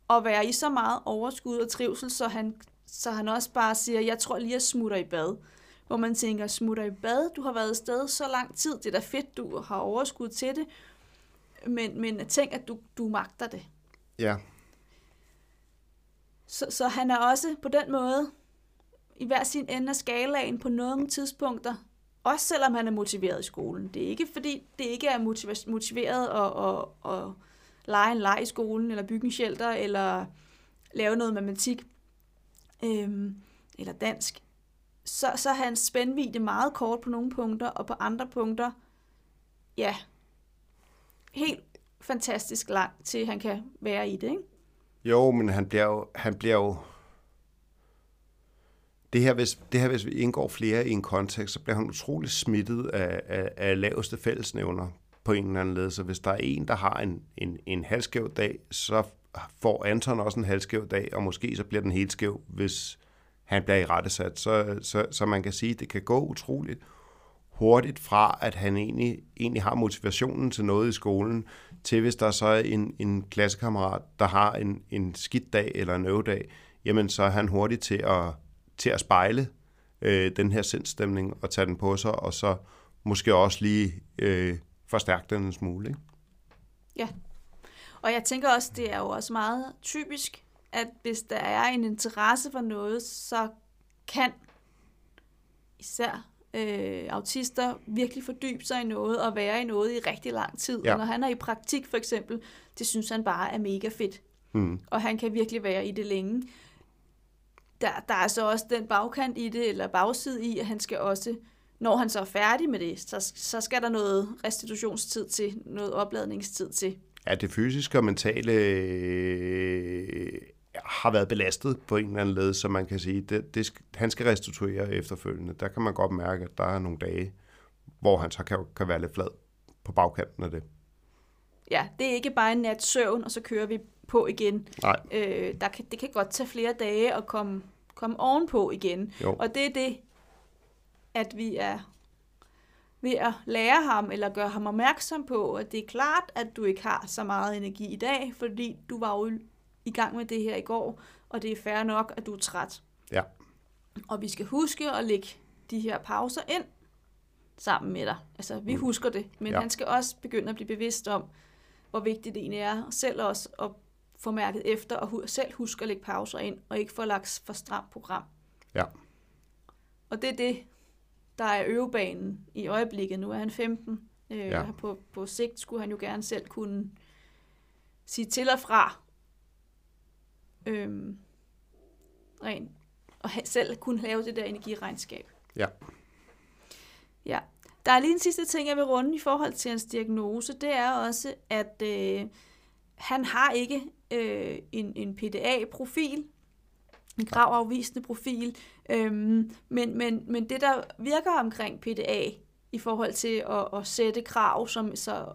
og være i så meget overskud og trivsel, så han, så han også bare siger, jeg tror lige, jeg smutter i bad. Hvor man tænker, smutter i bad? Du har været afsted så lang tid. Det er da fedt, du har overskud til det. Men, men tænk, at du, du magter det. Ja, Så, så han er også på den måde i hver sin ende af skalaen på nogle tidspunkter også selvom han er motiveret i skolen. Det er ikke fordi, det ikke er motiveret at, at, at lege en leg i skolen, eller bygge en shelter, eller lave noget matematik, øhm, eller dansk. Så, så er hans spændvidde meget kort på nogle punkter, og på andre punkter, ja, helt fantastisk lang til han kan være i det, ikke? Jo, men han bliver jo, han bliver jo det her, hvis, det her, hvis vi indgår flere i en kontekst, så bliver han utrolig smittet af, af, af laveste fællesnævner på en eller anden led. Så hvis der er en, der har en, en, en halvskæv dag, så får Anton også en halvskæv dag, og måske så bliver den helt skæv, hvis han bliver i rettesat. Så, så, så man kan sige, at det kan gå utroligt hurtigt fra, at han egentlig, egentlig har motivationen til noget i skolen, til hvis der så er en, en klassekammerat, der har en, en skidt dag eller en øvedag, jamen så er han hurtigt til at til at spejle øh, den her sindstemning og tage den på sig, og så måske også lige øh, forstærke den en smule. Ikke? Ja, og jeg tænker også, det er jo også meget typisk, at hvis der er en interesse for noget, så kan især øh, autister virkelig fordybe sig i noget og være i noget i rigtig lang tid. Ja. Og når han er i praktik for eksempel, det synes han bare er mega fedt. Mm. Og han kan virkelig være i det længe der, der er så også den bagkant i det, eller bagside i, at han skal også, når han så er færdig med det, så, så skal der noget restitutionstid til, noget opladningstid til. Ja, det fysiske og mentale øh, har været belastet på en eller anden led, så man kan sige, det, det, han skal restituere efterfølgende. Der kan man godt mærke, at der er nogle dage, hvor han så kan, kan være lidt flad på bagkanten af det. Ja, det er ikke bare en nat søvn, og så kører vi på igen. Nej. Øh, der kan, det kan godt tage flere dage at komme, komme ovenpå igen. Jo. Og det er det, at vi er ved at lære ham, eller gøre ham opmærksom på, at det er klart, at du ikke har så meget energi i dag, fordi du var jo i gang med det her i går, og det er fair nok, at du er træt. Ja. Og vi skal huske at lægge de her pauser ind sammen med dig. Altså, vi mm. husker det, men ja. han skal også begynde at blive bevidst om, hvor vigtigt det egentlig er, selv også at få mærket efter og selv huske at lægge pauser ind, og ikke få lagt for stramt program. Ja. Og det er det, der er øvebanen i øjeblikket. Nu er han 15. Øh, ja. på, på sigt skulle han jo gerne selv kunne sige til og fra. Øhm, rent, og selv kunne lave det der energiregnskab. Ja. Ja. Der er lige en sidste ting, jeg vil runde i forhold til hans diagnose. Det er også, at øh, han har ikke øh, en, en PDA-profil, en gravafvisende profil, øhm, men, men, men det, der virker omkring PDA i forhold til at, at sætte krav, som, så,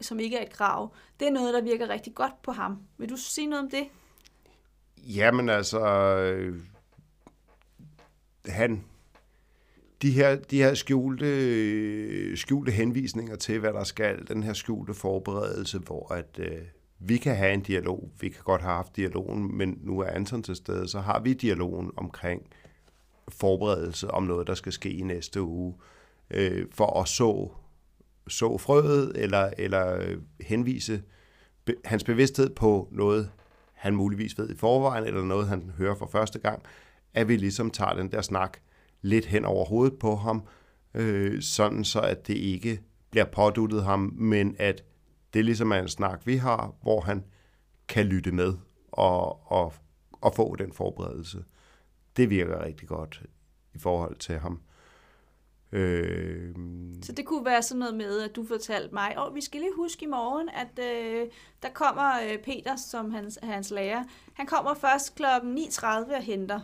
som ikke er et krav, det er noget, der virker rigtig godt på ham. Vil du sige noget om det? Jamen altså, øh, han, de her, de her skjulte, skjulte henvisninger til, hvad der skal, den her skjulte forberedelse, hvor at, øh, vi kan have en dialog, vi kan godt have haft dialogen, men nu er Anton til stede, så har vi dialogen omkring forberedelse om noget, der skal ske i næste uge, øh, for at så, så frøet, eller, eller øh, henvise be, hans bevidsthed på noget, han muligvis ved i forvejen, eller noget, han hører for første gang, at vi ligesom tager den der snak lidt hen over hovedet på ham, øh, sådan så at det ikke bliver påduttet ham, men at det er ligesom en snak, vi har, hvor han kan lytte med og, og, og få den forberedelse. Det virker rigtig godt i forhold til ham. Øh... Så det kunne være sådan noget med, at du fortalte mig, og vi skal lige huske i morgen, at øh, der kommer øh, Peter, som hans, hans lærer. Han kommer først klokken 9.30 og henter.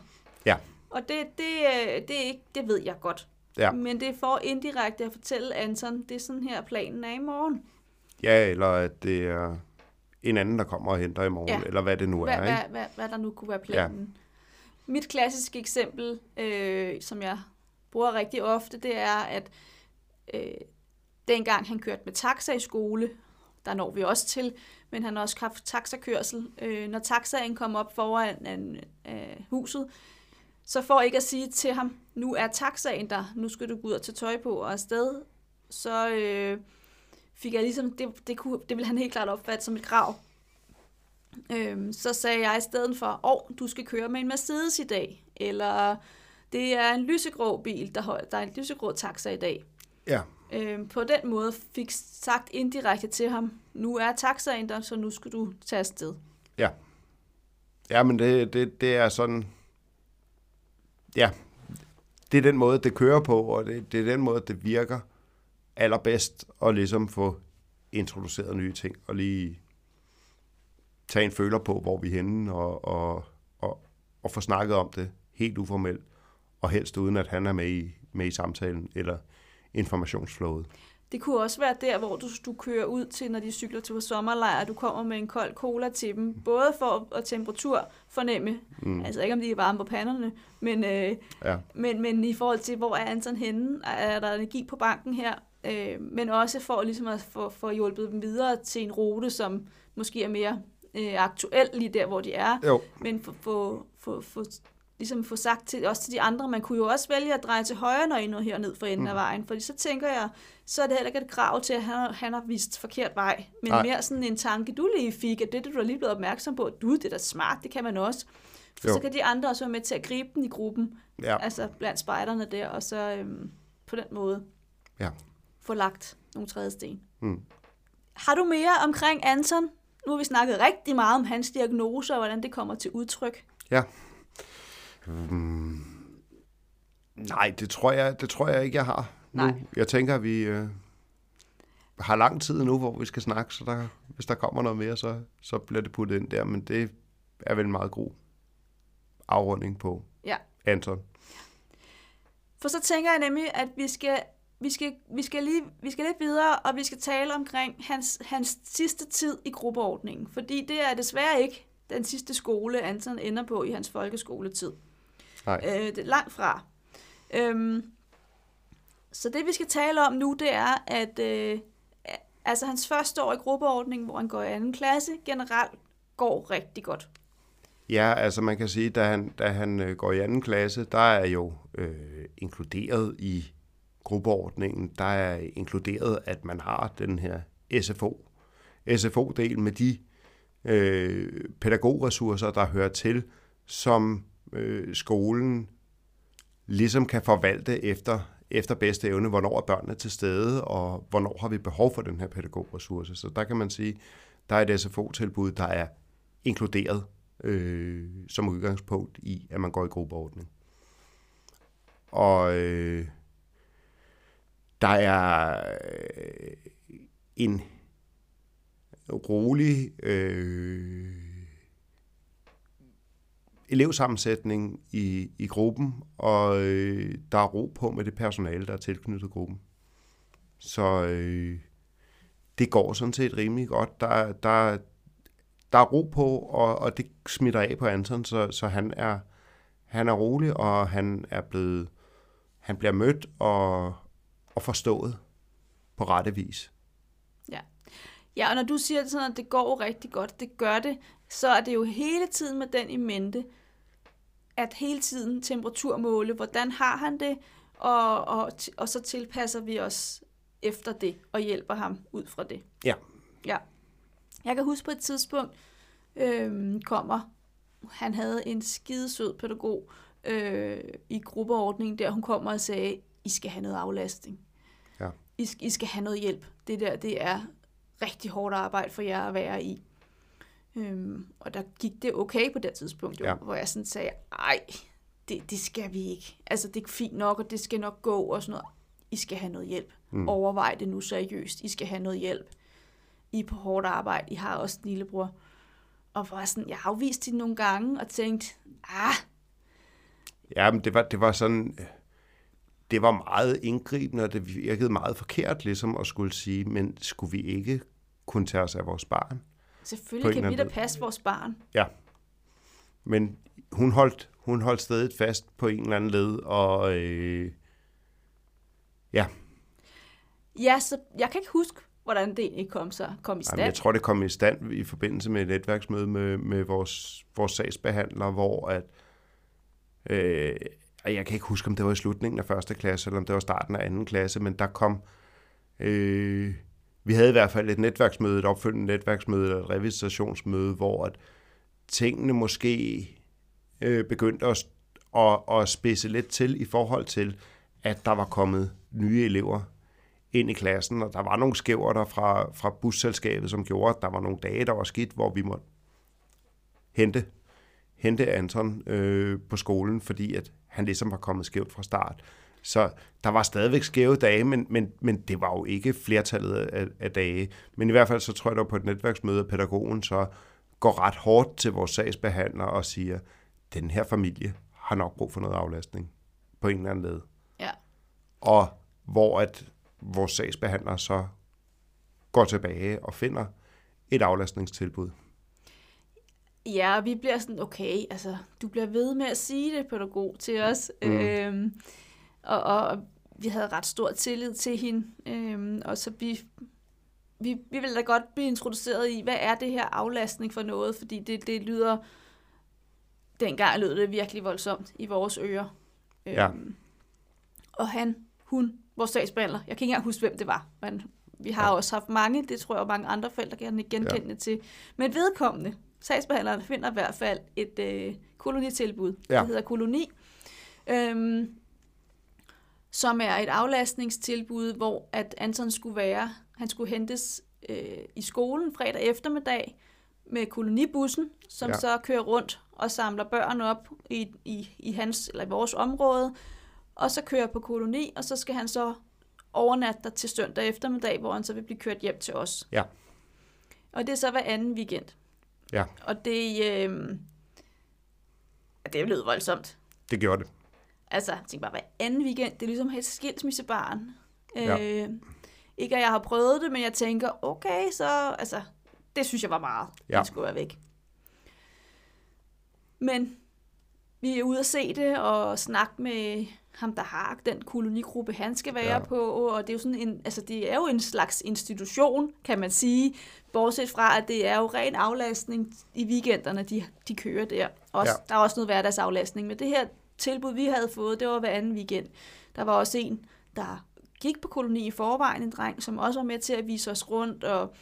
Ja. Og det, det, øh, det, det, det ved jeg godt. Ja. Men det er for indirekte at fortælle Anton, det er sådan her planen er i morgen. Ja, eller at det er en anden, der kommer og henter i morgen, ja. eller hvad det nu hvad, er. Ikke? Hvad, hvad, hvad der nu kunne være planen. Ja. Mit klassiske eksempel, øh, som jeg bruger rigtig ofte, det er, at øh, dengang han kørte med taxa i skole, der når vi også til, men han har også haft taxakørsel. Øh, når taxaen kom op foran en, øh, huset, så for ikke at sige til ham, nu er taxaen der, nu skal du gå ud og tage tøj på og afsted, så øh, fik jeg ligesom, det, det, kunne, det ville han helt klart opfatte som et krav. Øhm, så sagde jeg i stedet for, åh, oh, du skal køre med en Mercedes i dag, eller det er en lysegrå bil, der, hold, der er en lysegrå taxa i dag. Ja. Øh, på den måde fik sagt indirekte til ham, nu er taxaen der, så nu skal du tage afsted. Ja. Ja, men det, det, det er sådan... Ja, det er den måde, det kører på, og det, det er den måde, det virker allerbedst at ligesom få introduceret nye ting, og lige tage en føler på, hvor vi er henne, og, og, og, og få snakket om det helt uformelt, og helst uden, at han er med i, med i samtalen, eller informationsflowet. Det kunne også være der, hvor du, du kører ud til, når de cykler til sommerlejr, du kommer med en kold cola til dem, både for at temperatur fornemme, mm. altså ikke om de er varme på panderne, men, øh, Ja. men, men i forhold til, hvor er Anton henne, er der energi på banken her, øh, men også for ligesom at få, få hjulpet dem videre til en rute, som måske er mere øh, aktuel lige der, hvor de er, Jo, men få, få, få, få, ligesom få sagt til, også til de andre, man kunne jo også vælge at dreje til højre, når I nåede herned for enden mm. af vejen, fordi så tænker jeg, så er det heller ikke et krav til, at han, han har vist forkert vej, men. Nej. mere sådan en tanke, du lige fik, at det, det du er lige blevet opmærksom på, du, det er da smart, det kan man også. For Jo. så kan de andre også være med til at gribe den i gruppen, ja. altså blandt spejderne der, og så øhm, på den måde Ja. Få lagt nogle trædesten. Mm. Har du mere omkring Anton? Nu har vi snakket rigtig meget om hans diagnose, og hvordan det kommer til udtryk. Ja. Mm. Nej, det tror jeg, det tror jeg ikke, jeg har nu. Nej. Jeg tænker, at vi øh, har lang tid nu, hvor vi skal snakke, så der, hvis der kommer noget mere, så, så bliver det puttet ind der. Men det er vel en meget god afrunding på Ja. Anton. For så tænker jeg nemlig, at vi skal, vi skal, vi skal, lige, vi skal lidt videre, og vi skal tale omkring hans, hans sidste tid i gruppeordningen. Fordi det er desværre ikke den sidste skole, Anton ender på i hans folkeskoletid. Nej. Øh, det er langt fra. Øhm, så det vi skal tale om nu, det er, at øh, altså hans første år i gruppeordningen, hvor han går i anden klasse, generelt går rigtig godt. Ja, altså man kan sige, da han, da han øh, går i anden klasse, der er jo øh, inkluderet i gruppeordningen, der er inkluderet, at man har den her SFO. SFO-del med de øh, pædagogressourcer, der hører til, som øh, skolen ligesom kan forvalte efter, efter bedste evne, hvornår er børnene til stede, og hvornår har vi behov for den her pædagogressource. Så der kan man sige, der er et SFO-tilbud, der er inkluderet øh, som udgangspunkt i, at man går i gruppeordning. Og øh, der er øh, en rolig øh, elevsammensætning i, i gruppen, og øh, der er ro på med det personale, der er tilknyttet gruppen. Så øh, det går sådan set rimelig godt. Der, der, der er ro på, og, og det smitter af på Anton, så, så han er han er rolig, og han er blevet han bliver mødt og, og forstået på rette vis. Ja, og når du siger sådan, at det går rigtig godt, det gør det, så er det jo hele tiden med den i mente, at hele tiden temperaturmåle, hvordan har han det, og, og, og så tilpasser vi os efter det, og hjælper ham ud fra det. Ja. Ja. Jeg kan huske på et tidspunkt, øhm, kommer, han havde en skidesød pædagog øh, i gruppeordningen, der hun kommer og sagde, I skal have noget aflastning. I, I skal have noget hjælp. Det der, det er rigtig hårdt arbejde for jer at være i. Øhm, og der gik det okay på det tidspunkt, jo, Ja. ja. hvor jeg sådan sagde, ej, det, det skal vi ikke. Altså, det er fint nok, og det skal nok gå, og sådan noget. I skal have noget hjælp. Mm. Overvej det nu seriøst. I skal have noget hjælp. I er på hårdt arbejde. I har også en lillebror. Og var sådan, jeg afviste det nogle gange, og tænkte, ah, Ja, men det var, det var sådan, det var meget indgribende, og det virkede meget forkert ligesom at skulle sige, men skulle vi ikke kunne tage os af vores barn? Selvfølgelig kan vi da passe vores barn. Ja. Men hun holdt, hun holdt stedet fast på en eller anden led, og øh, ja, Ja, så jeg kan ikke huske, hvordan det egentlig kom, så, kom i stand. Jamen, jeg tror, det kom i stand i forbindelse med et netværksmøde med, med vores, vores sagsbehandler, hvor at, øh, og jeg kan ikke huske, om det var i slutningen af første klasse, eller om det var starten af anden klasse, men der kom, øh, vi havde i hvert fald et netværksmøde, et opfølgende netværksmøde, eller et revisationsmøde, hvor at tingene måske øh, begyndte at, at, at spidse lidt til i forhold til, at der var kommet nye elever ind i klassen, og der var nogle skæver der fra, fra busselskabet, som gjorde, at der var nogle dage, der var skidt, hvor vi måtte hente, hente Anton øh, på skolen, fordi at han ligesom var kommet skævt fra start. Så der var stadigvæk skæve dage, men, men, men det var jo ikke flertallet af, af dage. Men i hvert fald så tror jeg, der på et netværksmøde, at pædagogen så går ret hårdt til vores sagsbehandler og siger, den her familie har nok brug for noget aflastning på en eller anden led. Ja. Og hvor at vores sagsbehandler så går tilbage og finder et aflastningstilbud. Ja, og vi bliver sådan, okay, altså, du bliver ved med at sige det, pædagog, til os. Mm. Øhm, og, og vi havde ret stor tillid til hende. Øhm, og så vi, vi, vi ville da godt blive introduceret i, hvad er det her aflastning for noget? Fordi det, det lyder, dengang lød det virkelig voldsomt i vores ører. Ja. Øhm, og han, hun, vores sagsbehandler, jeg kan ikke engang huske, hvem det var, men vi har Ja. også haft mange, det tror jeg mange andre forældre kan genkende ja. til. Men vedkommende, sagsbehandleren, finder i hvert fald et øh, kolonitilbud. Ja. Det hedder koloni. Øhm, som er et aflastningstilbud, hvor at Anton skulle være, han skulle hentes øh, i skolen fredag eftermiddag med kolonibussen, som Ja. så kører rundt og samler børn op i, i, i hans eller i vores område, og så kører på koloni, og så skal han så overnatte der til søndag eftermiddag, hvor han så vil blive kørt hjem til os. Ja. Og det er så hver anden weekend. Ja. Og det, øh, det lød voldsomt. Det gjorde det. Altså, jeg tænkte bare, hver anden weekend, det er ligesom et skilsmissebarn. Ja. Øh, ikke at jeg har prøvet det, men jeg tænker, okay, så, altså, det synes jeg var meget. Ja. Det skulle være væk. Men vi er ude at se det og snakke med ham, der har den kolonigruppe, han skal være Ja. på, og det er jo sådan en, altså det er jo en slags institution, kan man sige, bortset fra, at det er jo ren aflastning i weekenderne, de, de kører der. Også, ja. Der er også noget hverdagsaflastning, men det her tilbud, vi havde fået, det var hver anden weekend. Der var også en, der gik på koloni i forvejen, en dreng, som også var med til at vise os rundt, og,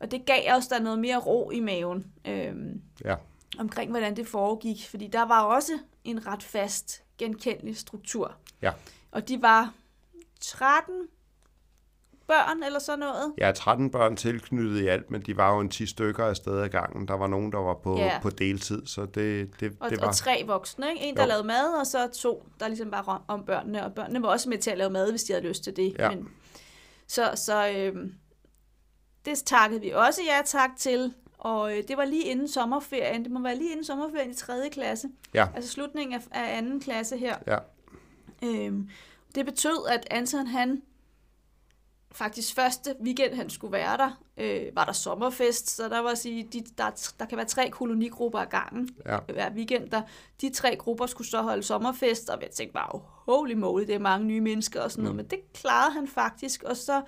og det gav os der noget mere ro i maven. Øhm, Ja. omkring, hvordan det foregik. Fordi der var også en ret fast, genkendelig struktur. Ja. Og de var 13 børn eller sådan noget. Er 13 børn tilknyttet i alt, men de var jo en 10 stykker af sted ad gangen. Der var nogen, der var på, Ja. på deltid, så det, det, Og, det og var... tre voksne, ikke? En, der Jo. lavede mad, og så to, der ligesom bare om, om børnene. Og børnene var også med til at lave mad, hvis de havde lyst til det. Ja. Men, så så øhm, det takkede vi også ja tak til. Og øh, det var lige inden sommerferien. Det må være lige inden sommerferien i 3. klasse. Ja. Altså slutningen af, af anden klasse her. Ja. Øhm, det betød, at Anton han faktisk første weekend, han skulle være der, øh, var der sommerfest, så der var at sige, de, der, der kan være tre kolonigrupper ad gangen Ja. hver weekend. Der, de tre grupper skulle så holde sommerfest, og jeg tænkte bare, holy moly, det er mange nye mennesker og sådan noget, Mm. men det klarede han faktisk, og så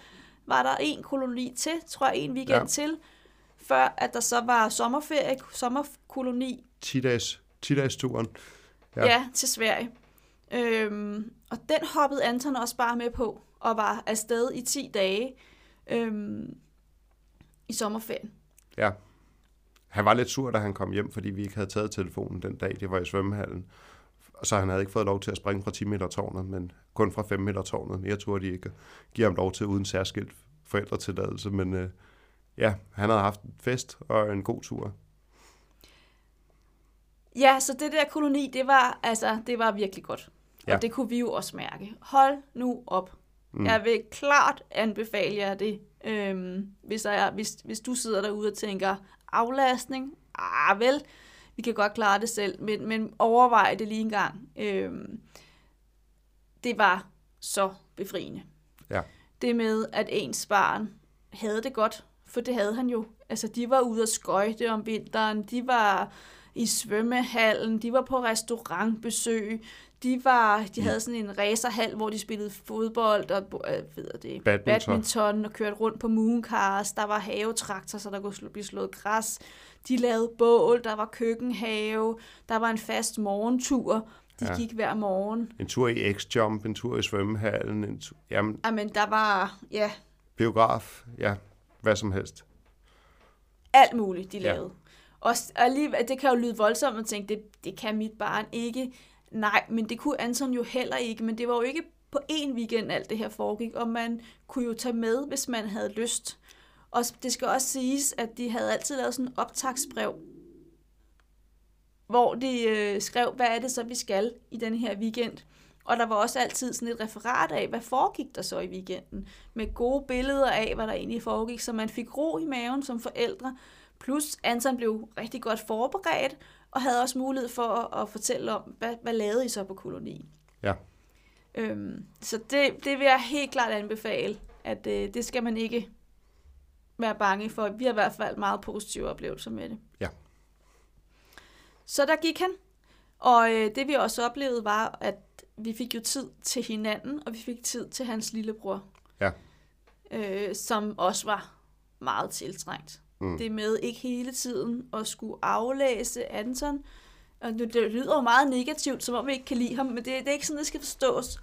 var der en koloni til, tror jeg, en weekend ja. til, før at der så var sommerferie, sommerkoloni 10 dages, 10 dages turen. Ja. Ja, til Sverige. Øhm, og den hoppede Anton også bare med på, og var afsted i 10 dage øhm, i sommerferien. Ja. Han var lidt sur, da han kom hjem, fordi vi ikke havde taget telefonen den dag, det var i svømmehallen. Så han havde ikke fået lov til at springe fra 10 meter tårnet, men kun fra 5 meter tårnet. Mere turde de ikke give ham lov til uden særskilt forældretilladelse. Men øh, ja, han havde haft en fest og en god tur. Ja, så det der koloni, det var, altså, det var virkelig godt. Ja. Og det kunne vi jo også mærke. Hold nu op. Mm. Jeg vil klart anbefale jer det, øhm, hvis, jeg, hvis, hvis du sidder derude og tænker, aflastning, ah vel, vi kan godt klare det selv, men, men overvej det lige en gang. Øhm, det var så befriende. Ja. Det med, at ens barn havde det godt, for det havde han jo. Altså, de var ude at skøjte om vinteren, de var i svømmehallen, de var på restaurantbesøg, de var, de havde sådan en racerhal, hvor de spillede fodbold og øh, hedder det, Badminton. badminton og kørte rundt på mooncars. Der var havetraktor, så der kunne slå- blive slået græs. De lavede bål, der var køkkenhave, der var en fast morgentur. De ja. gik hver morgen. En tur i X-Jump, en tur i svømmehallen, en tur, jamen, Jamen, der var, ja, biograf, ja, hvad som helst. alt muligt, de Ja. lavede. Og alligevel, det kan jo lyde voldsomt at tænke, det, det kan mit barn ikke. Nej, men det kunne Anton jo heller ikke. Men det var jo ikke på én weekend, alt det her foregik, og man kunne jo tage med, hvis man havde lyst. Og det skal også siges, at de havde altid lavet sådan en optagsbrev, hvor de øh, skrev, hvad er det så, vi skal i den her weekend. Og der var også altid sådan et referat af, hvad foregik der så i weekenden, med gode billeder af, hvad der egentlig foregik, så man fik ro i maven som forældre. Plus Anton blev rigtig godt forberedt, og havde også mulighed for at, at fortælle om, hvad, hvad lavede I så på kolonien. Ja. Øhm, så det, det vil jeg helt klart anbefale, at øh, det skal man ikke være bange for. Vi har i hvert fald meget positive oplevelser med det. Ja. Så der gik han, og øh, det vi også oplevede var, at vi fik jo tid til hinanden, og vi fik tid til hans lillebror. Ja. Øh, som også var meget tiltrængt. Mm. Det med ikke hele tiden at skulle aflæse Anton. Og det, det lyder jo meget negativt, som om vi ikke kan lide ham, men det, det er ikke sådan, det skal forstås.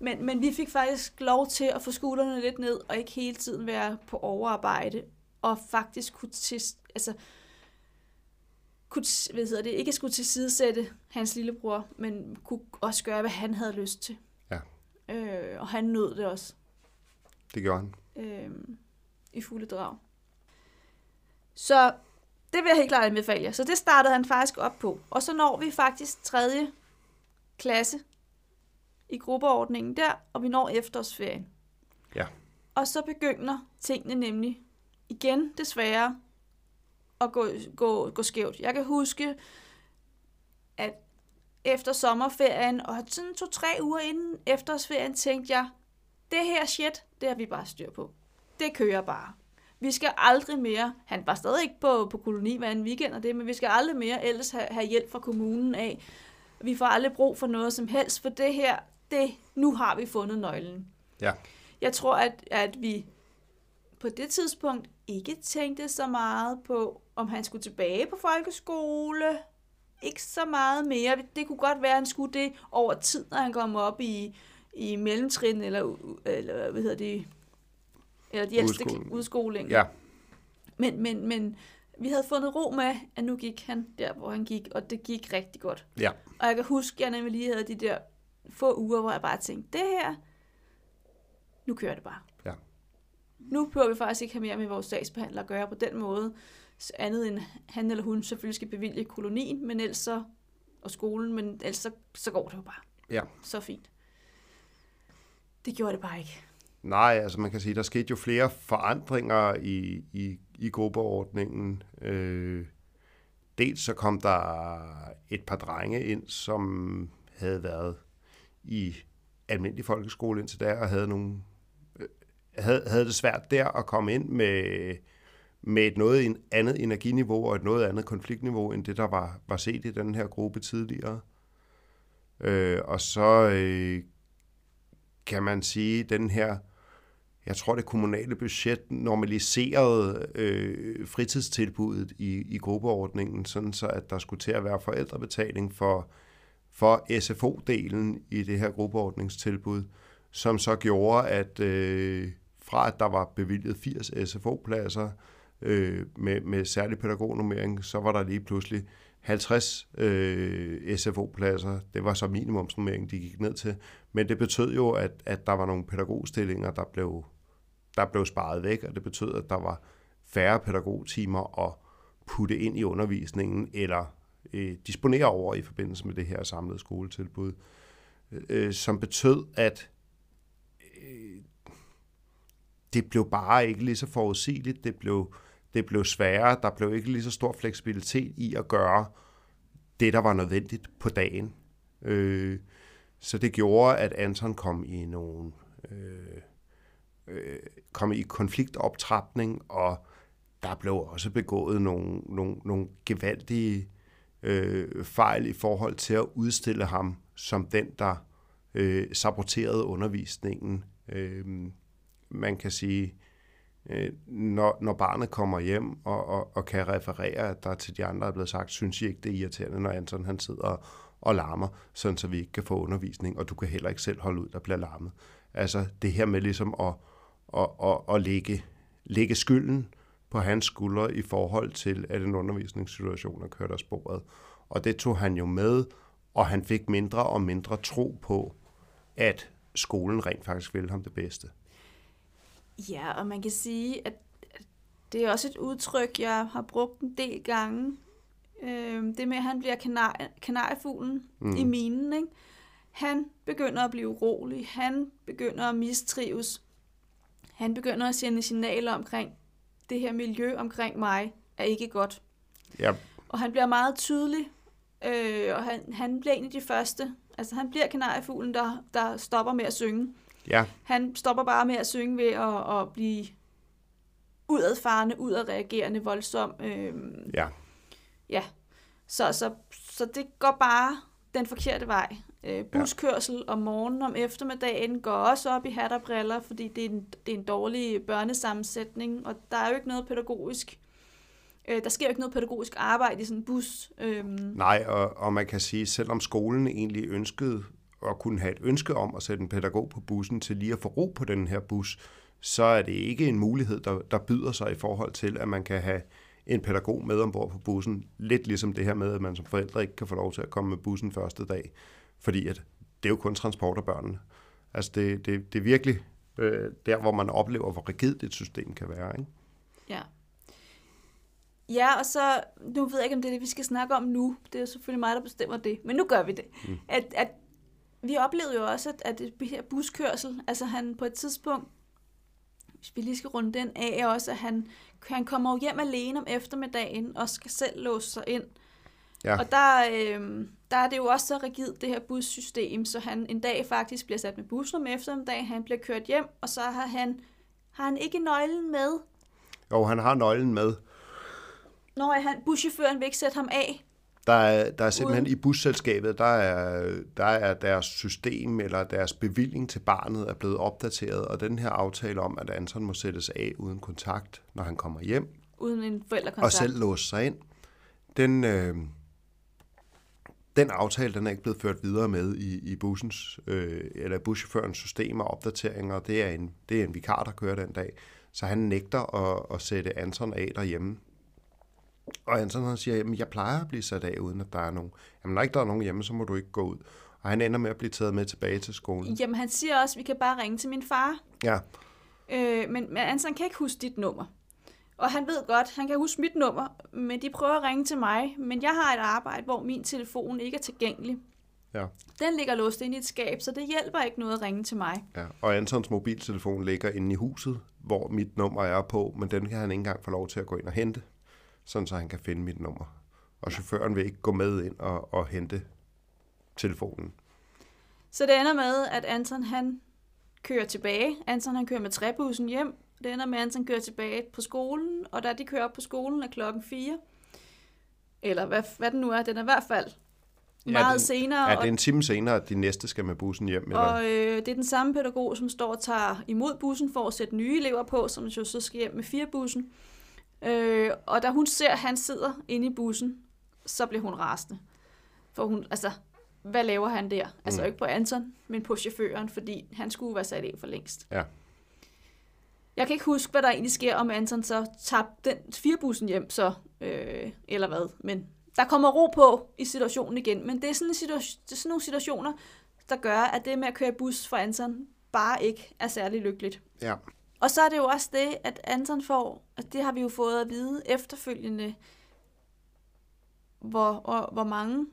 Men, men vi fik faktisk lov til at få skuldrene lidt ned, og ikke hele tiden være på overarbejde, og faktisk kunne, til, altså, kunne hvad hedder det, ikke skulle tilsidesætte hans lillebror, men kunne også gøre, hvad han havde lyst til. Ja. Øh, og han nød det også. Det gjorde han. Øh, I fulde drag. Så det vil jeg helt klart anbefale jer. Så det startede han faktisk op på. Og så når vi faktisk tredje klasse i gruppeordningen der, og vi når efterårsferien. Ja. Og så begynder tingene nemlig igen desværre at gå, gå, gå skævt. Jeg kan huske, at efter sommerferien, og sådan to-tre uger inden efterårsferien, tænkte jeg, det her shit, det har vi bare styr på. Det kører bare. Vi skal aldrig mere, han var stadig ikke på, på koloni hver en weekend og det, men vi skal aldrig mere ellers have, have hjælp fra kommunen af. Vi får aldrig brug for noget som helst, for det her, det, nu har vi fundet nøglen. Ja. Jeg tror, at, at vi på det tidspunkt ikke tænkte så meget på, om han skulle tilbage på folkeskole. Ikke så meget mere. Det kunne godt være, at han skulle det over tid, når han kom op i, i mellemtrin, eller, eller hvad hedder det, eller de ældste udskoling. Ja. Men, men, men vi havde fundet ro med, at nu gik han der, hvor han gik, og det gik rigtig godt. Ja. Og jeg kan huske, at jeg nemlig lige havde de der få uger, hvor jeg bare tænkte, det her, nu kører det bare. Nu prøver vi faktisk ikke have mere med vores sagsbehandler at gøre på den måde, andet end han eller hun selvfølgelig skal bevilge kolonien, men ellers så, og skolen, men ellers så, så går det jo bare. Ja. Så fint. Det gjorde det bare ikke. Nej, altså man kan sige, der skete jo flere forandringer i, i, i gruppeordningen. Øh, dels så kom der et par drenge ind, som havde været i almindelig folkeskole indtil da, og havde, nogle, havde, havde det svært der at komme ind med, med et noget andet energiniveau og et noget andet konfliktniveau, end det, der var, var set i den her gruppe tidligere. Øh, og så øh, kan man sige, den her jeg tror, det kommunale budget normaliserede øh, fritidstilbuddet i, i gruppeordningen, sådan så at der skulle til at være forældrebetaling for, for SFO-delen i det her gruppeordningstilbud, som så gjorde, at øh, fra at der var bevilget 80 SFO-pladser øh, med, med særlig pædagognummering, så var der lige pludselig 50 øh, SFO-pladser. Det var så minimumsnummering, de gik ned til. Men det betød jo, at, at der var nogle pædagogstillinger, der blev der blev sparet væk, og det betød, at der var færre pædagogtimer at putte ind i undervisningen eller øh, disponere over i forbindelse med det her samlede skoletilbud, øh, som betød, at øh, det blev bare ikke lige så forudsigeligt, det blev, det blev sværere, der blev ikke lige så stor fleksibilitet i at gøre det, der var nødvendigt på dagen. Øh, så det gjorde, at Anton kom i nogle øh, øh, kom i konfliktoptrapning, og der blev også begået nogle, nogle, nogle gevaldige øh, fejl i forhold til at udstille ham som den, der øh, saboterede undervisningen. Øh, man kan sige, øh, når, når barnet kommer hjem og, og, og kan referere, at der til de andre er blevet sagt, synes I ikke, det er irriterende, når Anton han sidder og, og larmer, sådan så vi ikke kan få undervisning, og du kan heller ikke selv holde ud, der bliver larmet. Altså det her med ligesom at, og, og, og lægge, lægge skylden på hans skuldre i forhold til, at en undervisningssituation er kørt af sporet. Og det tog han jo med, og han fik mindre og mindre tro på, at skolen rent faktisk vil ham det bedste. Ja, og man kan sige, at det er også et udtryk, jeg har brugt en del gange. Øh, det med, at han bliver kanar- kanariefuglen mm. i minen. Ikke? Han begynder at blive urolig. Han begynder at mistrives. Han begynder at sende signaler omkring, det her miljø omkring mig er ikke godt. Ja. Og han bliver meget tydelig, øh, og han, han bliver en af de første. Altså han bliver kanariefuglen, der, der stopper med at synge. Ja. Han stopper bare med at synge ved at, at blive udadfarende, udadreagerende, voldsom. Øh, Ja. ja. Så, så, så det går bare den forkerte vej. Øh, buskørsel om morgenen om eftermiddagen går også op i hat og briller, fordi det er en, det er en dårlig børnesammensætning, og der er jo ikke noget pædagogisk øh, der sker jo ikke noget pædagogisk arbejde i sådan en bus. Øhm, Nej, og, og man kan sige, selvom skolen egentlig ønskede at kunne have et ønske om at sætte en pædagog på bussen til lige at få ro på den her bus, så er det ikke en mulighed, der, der byder sig i forhold til, at man kan have en pædagog med ombord på bussen. Lidt ligesom det her med, at man som forældre ikke kan få lov til at komme med bussen første dag, fordi at det er jo kun transport af børnene. Altså det, det, det er virkelig øh, der, hvor man oplever, hvor rigidt et system kan være. Ikke? Ja. Ja, og så, nu ved jeg ikke, om det er det, vi skal snakke om nu. Det er jo selvfølgelig mig, der bestemmer det. Men nu gør vi det. Mm. At, at vi oplevede jo også, at, at det her buskørsel, altså han på et tidspunkt, hvis vi lige skal runde den af, også at han, han kommer jo hjem alene om eftermiddagen og skal selv låse sig ind. Ja. Og der, øh, der er det jo også så rigidt, det her bussystem, så han en dag faktisk bliver sat med bussen om eftermiddagen, han bliver kørt hjem, og så har han, har han ikke nøglen med. Jo, han har nøglen med. Når han, buschaufføren vil ikke sætte ham af, Der er, der er simpelthen i busselskabet, der er, der er deres system eller deres bevilling til barnet er blevet opdateret, og den her aftale om, at Anton må sættes af uden kontakt, når han kommer hjem, uden en og forældrekontakt. selv låse sig ind, den, øh, den aftale den er ikke blevet ført videre med i, i bussens, øh, eller buschaufførens system og opdateringer. Det er, en, det er en vikar, der kører den dag. Så han nægter at, at sætte Anton af derhjemme. Og Anton han siger, at jeg plejer at blive sat af, uden at der er nogen. Jamen, når ikke der er nogen hjemme, så må du ikke gå ud. Og han ender med at blive taget med tilbage til skolen. Jamen, han siger også, at vi kan bare ringe til min far. Ja, Øh, men, men Anton kan ikke huske dit nummer. Og han ved godt, han kan huske mit nummer, men de prøver at ringe til mig. Men jeg har et arbejde, hvor min telefon ikke er tilgængelig. ja, Den ligger låst inde i et skab, så det hjælper ikke noget at ringe til mig. ja. Og Antons mobiltelefon ligger inde i huset, hvor mit nummer er på, men den kan han ikke engang få lov til at gå ind og hente, sådan så han kan finde mit nummer. Og chaufføren vil ikke gå med ind og, og hente telefonen. Så det ender med, at Anton han kører tilbage. Anton han kører med træbussen hjem. Det ender med, at Anton kører tilbage på skolen, og da de kører op på skolen er klokken 4. Eller hvad, hvad den nu er, den er i hvert fald meget den, senere. Er og det en time senere, at de næste skal med bussen hjem? Eller? Og øh, det er den samme pædagog, som står og tager imod bussen for at sætte nye elever på, som jo så skal hjem med fire bussen. Øh, og da hun ser, at han sidder inde i bussen, så bliver hun rasende. For hun, altså, hvad laver han der? Altså Mm. ikke på Anton, men på chaufføren, fordi han skulle være sat af for længst. Ja. Jeg kan ikke huske, hvad der egentlig sker, om Anton så tager den fire bussen hjem, så, øh, eller hvad. Men der kommer ro på i situationen igen. Men det er sådan, en situa- det er sådan nogle situationer, der gør, at det med at køre bus for Anton bare ikke er særlig lykkeligt. Ja. Og så er det jo også det, at Anton får, at det har vi jo fået at vide efterfølgende, hvor, og, hvor mange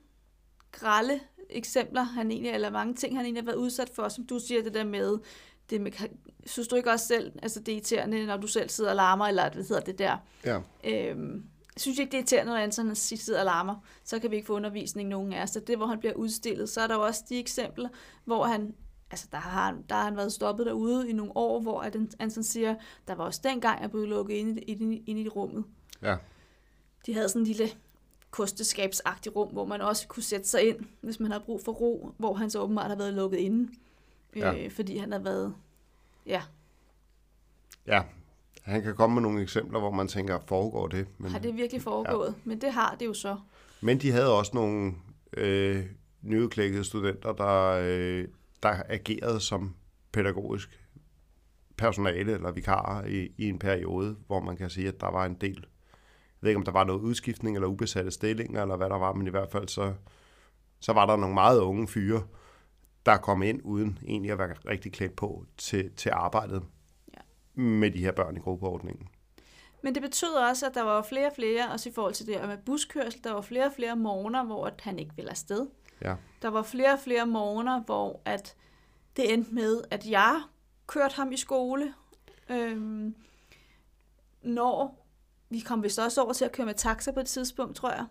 grælde eksempler han egentlig, eller mange ting, han egentlig har været udsat for, som du siger det der med, det med, synes du ikke også selv, altså det er irriterende, når du selv sidder og larmer, eller hvad hedder det der, Ja. Øhm, jeg synes ikke, det er irriterende, når Anton sidder og larmer. Så kan vi ikke få undervisning, nogen af os. Så det, hvor han bliver udstillet, så er der jo også de eksempler, hvor han, altså der har, han- der har han været stoppet derude i nogle år, hvor at Anton siger, der var også dengang, jeg blev lukket ind i, ind, ind i rummet. Ja. De havde sådan en lille kosteskabsagtig rum, hvor man også kunne sætte sig ind, hvis man havde brug for ro, hvor han så åbenbart har været lukket inde. Ja. Øh, fordi han har været, ja, Ja. Han kan komme med nogle eksempler, hvor man tænker, foregår det? Men, har det virkelig foregået? Ja. Men det har det jo så. men de havde også nogle øh, nyudklækkede studenter, der, øh, der agerede som pædagogisk personale eller vikarer i, i en periode, hvor man kan sige, at der var en del, jeg ved ikke om der var noget udskiftning eller ubesatte stillinger, eller hvad der var, men i hvert fald så, så var der nogle meget unge fyre, der er kommet ind uden egentlig at være rigtig klædt på til, til arbejdet ja. med de her børn i gruppeordningen. Men det betyder også, at der var flere og flere, også i forhold til det med buskørsel, der var flere og flere morgener, hvor han ikke ville afsted. Ja. Der var flere og flere morgener, hvor at det endte med, at jeg kørte ham i skole. Øhm, når vi kom vist også over til at køre med taxa på et tidspunkt, tror jeg.